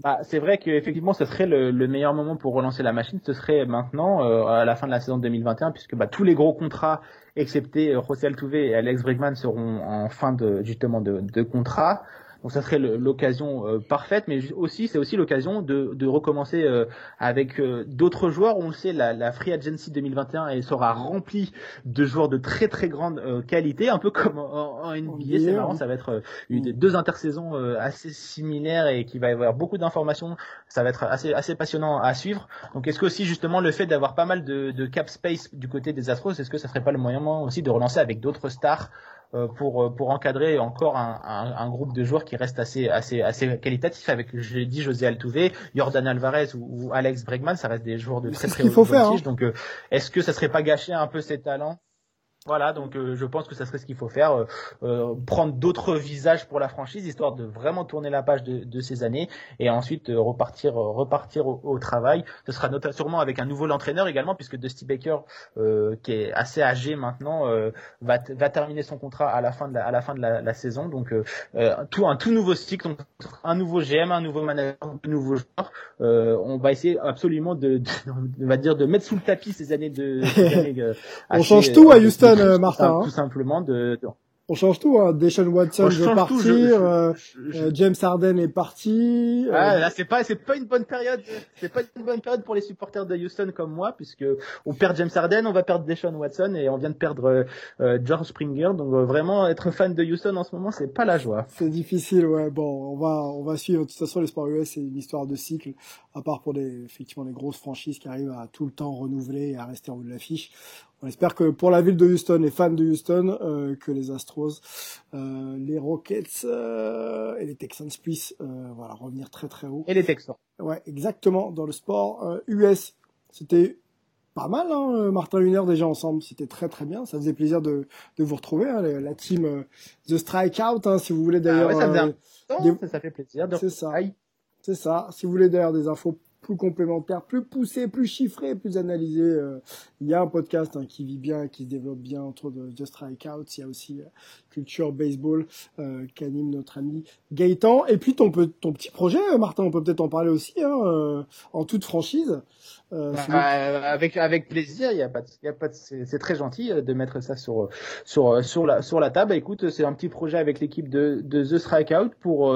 Bah, c'est vrai qu'effectivement, ce serait le, meilleur moment pour relancer la machine. Ce serait maintenant, euh, à la fin de la saison 2021, puisque bah, tous les gros contrats, excepté euh, José Altuve et Alex Bregman, seront en fin de justement de, de contrat. Donc ça serait l'occasion euh, parfaite, mais aussi c'est aussi l'occasion de, de, recommencer euh, avec euh, d'autres joueurs. On le sait, la, la, Free Agency 2021 elle sera remplie de joueurs de très très grande qualité, un peu comme en, NBA. C'est marrant, ça va être une, deux intersaisons assez similaires et qui va y avoir beaucoup d'informations. Ça va être assez assez passionnant à suivre. Donc est-ce que aussi justement le fait d'avoir pas mal de, de cap space du côté des Astros, est-ce que ça serait pas le moyen aussi de relancer avec d'autres stars euh, pour euh, pour encadrer encore un, un, un, groupe de joueurs qui reste assez assez assez qualitatif avec je l'ai dit José Altuve, Jordan Alvarez ou, Alex Bregman, ça reste des joueurs de très très haut niveau. Hein. Donc euh, est-ce que ça serait pas gâcher un peu ses talents? Voilà, donc euh, je pense que ça serait ce qu'il faut faire, euh, euh, prendre d'autres visages pour la franchise, histoire de vraiment tourner la page de, de ces années et ensuite repartir, repartir au, travail. Ce sera notamment sûrement avec un nouveau entraîneur également, puisque Dusty Baker, qui est assez âgé maintenant, va, va terminer son contrat à la fin de la, à la fin de la, la saison. Donc tout un tout nouveau cycle, donc un nouveau GM, un nouveau manager, un nouveau joueur. on va essayer absolument de, de, va dire de mettre sous le tapis ces années de. Ces années, (laughs) on change tout à Houston. Martin. Tout simplement de, on change tout. Hein. Deshaun Watson veut partir. Euh, euh, James Harden est parti. Euh. Ah, là, c'est pas, c'est pas une bonne période. C'est pas une bonne période pour les supporters de Houston comme moi, puisque on perd James Harden, on va perdre Deshaun Watson et on vient de perdre George Springer. Donc vraiment, être fan de Houston en ce moment, c'est pas la joie. C'est difficile, ouais. Bon, on va, on va suivre. De toute façon, les sports US, c'est une histoire de cycle. À part pour les, effectivement, les grosses franchises qui arrivent à tout le temps renouveler et à rester en haut de l'affiche. On espère que pour la ville de Houston, les fans de Houston, euh, que les Astros, euh, les Rockets euh, et les Texans puissent voilà revenir très très haut. Et les Texans. Ouais, exactement. Dans le sport US, c'était pas mal, hein, Martin une heure déjà ensemble, c'était très très bien. Ça faisait plaisir de, de vous retrouver, hein, la, team The Strikeout, hein, si vous voulez d'ailleurs. Ah ça, ça, fait plaisir. C'est ça. C'est ça. Si vous voulez d'ailleurs des infos plus complémentaire, plus poussé, plus chiffré, plus analysé. Euh, il y a un podcast hein, qui vit bien, qui se développe bien entre de The Strikeouts. Il y a aussi euh, Culture Baseball euh, qu'anime notre ami Gaëtan. Et puis ton, ton petit projet, Martin, on peut peut-être en parler aussi, hein, en toute franchise. Euh, bah, avec avec plaisir, il y a pas, y a pas, c'est très gentil de mettre ça sur sur sur la sur la table. Écoute, c'est un petit projet avec l'équipe de de The Strikeout pour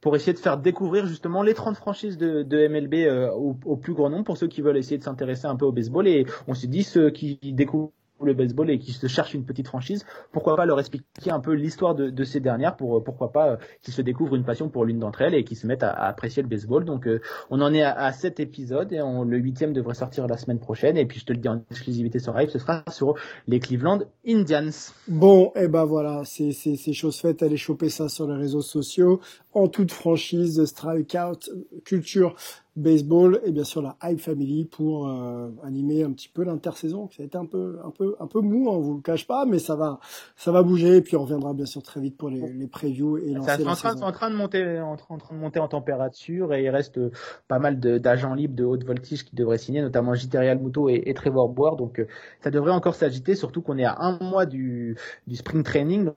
pour essayer de faire découvrir justement les 30 franchises de de MLB au, au, plus grand nombre pour ceux qui veulent essayer de s'intéresser un peu au baseball. Et on s'est dit ceux qui découvrent le baseball et qui se cherchent une petite franchise, pourquoi pas leur expliquer un peu l'histoire de, de, ces dernières pour pourquoi pas qu'ils se découvrent une passion pour l'une d'entre elles et qui se mettent à, apprécier le baseball. Donc on en est à, à cet épisode et on, le huitième devrait sortir la semaine prochaine et puis je te le dis en exclusivité sur Rive, ce sera sur les Cleveland Indians. Bon, et eh ben voilà, c'est c'est chose faite, allez choper ça sur les réseaux sociaux en toute franchise, Strikeout, culture baseball et bien sûr la Hype Family pour euh, animer un petit peu l'intersaison ça a été un peu un peu un peu mou on vous le cache pas mais ça va ça va bouger et puis on reviendra bien sûr très vite pour les, les previews et lancer ça, en, train, en train de monter en, train de monter en température et il reste euh, pas mal d'agents libres de haute voltige qui devraient signer notamment Jiterial Muto et, et, Trevor Boer donc euh, ça devrait encore s'agiter surtout qu'on est à un mois du du spring training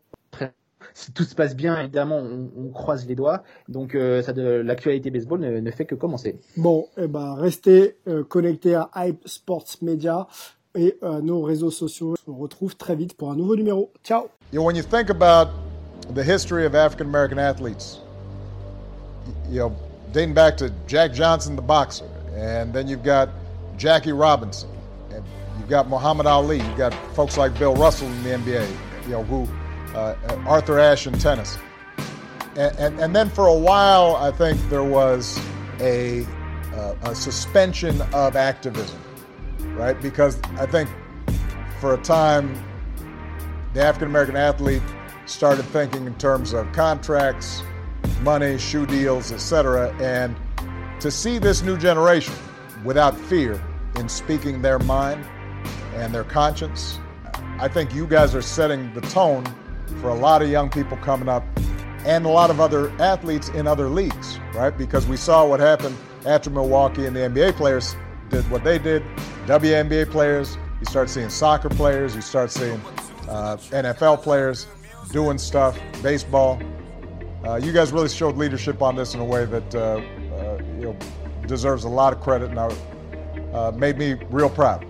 si tout se passe bien, évidemment, on, on croise les doigts. Donc, euh, ça de l'actualité baseball ne, ne, fait que commencer. Bon, eh ben, restez euh, connectés à Hype Sports Media et à nos réseaux sociaux. On se retrouve très vite pour un nouveau numéro. Ciao. You know, when you think about the history of African American athletes, you know, dating back to Jack Johnson, the boxer, and then you've got Jackie Robinson, and you've got Muhammad Ali, you've got folks like Bill Russell in the NBA, you know, who Arthur Ashe in tennis. And, and, and, then for a while, I think there was a, uh, a suspension of activism, right? Because I think for a time, the African American athlete started thinking in terms of contracts, money, shoe deals, etc. And to see this new generation without fear in speaking their mind and their conscience, I think you guys are setting the tone for a lot of young people coming up and a lot of other athletes in other leagues, right? Because we saw what happened after Milwaukee and the NBA players did what they did. WNBA players, you start seeing soccer players, you start seeing uh, NFL players doing stuff, baseball. Uh, you guys really showed leadership on this in a way that uh, uh you know deserves a lot of credit and uh, made me real proud.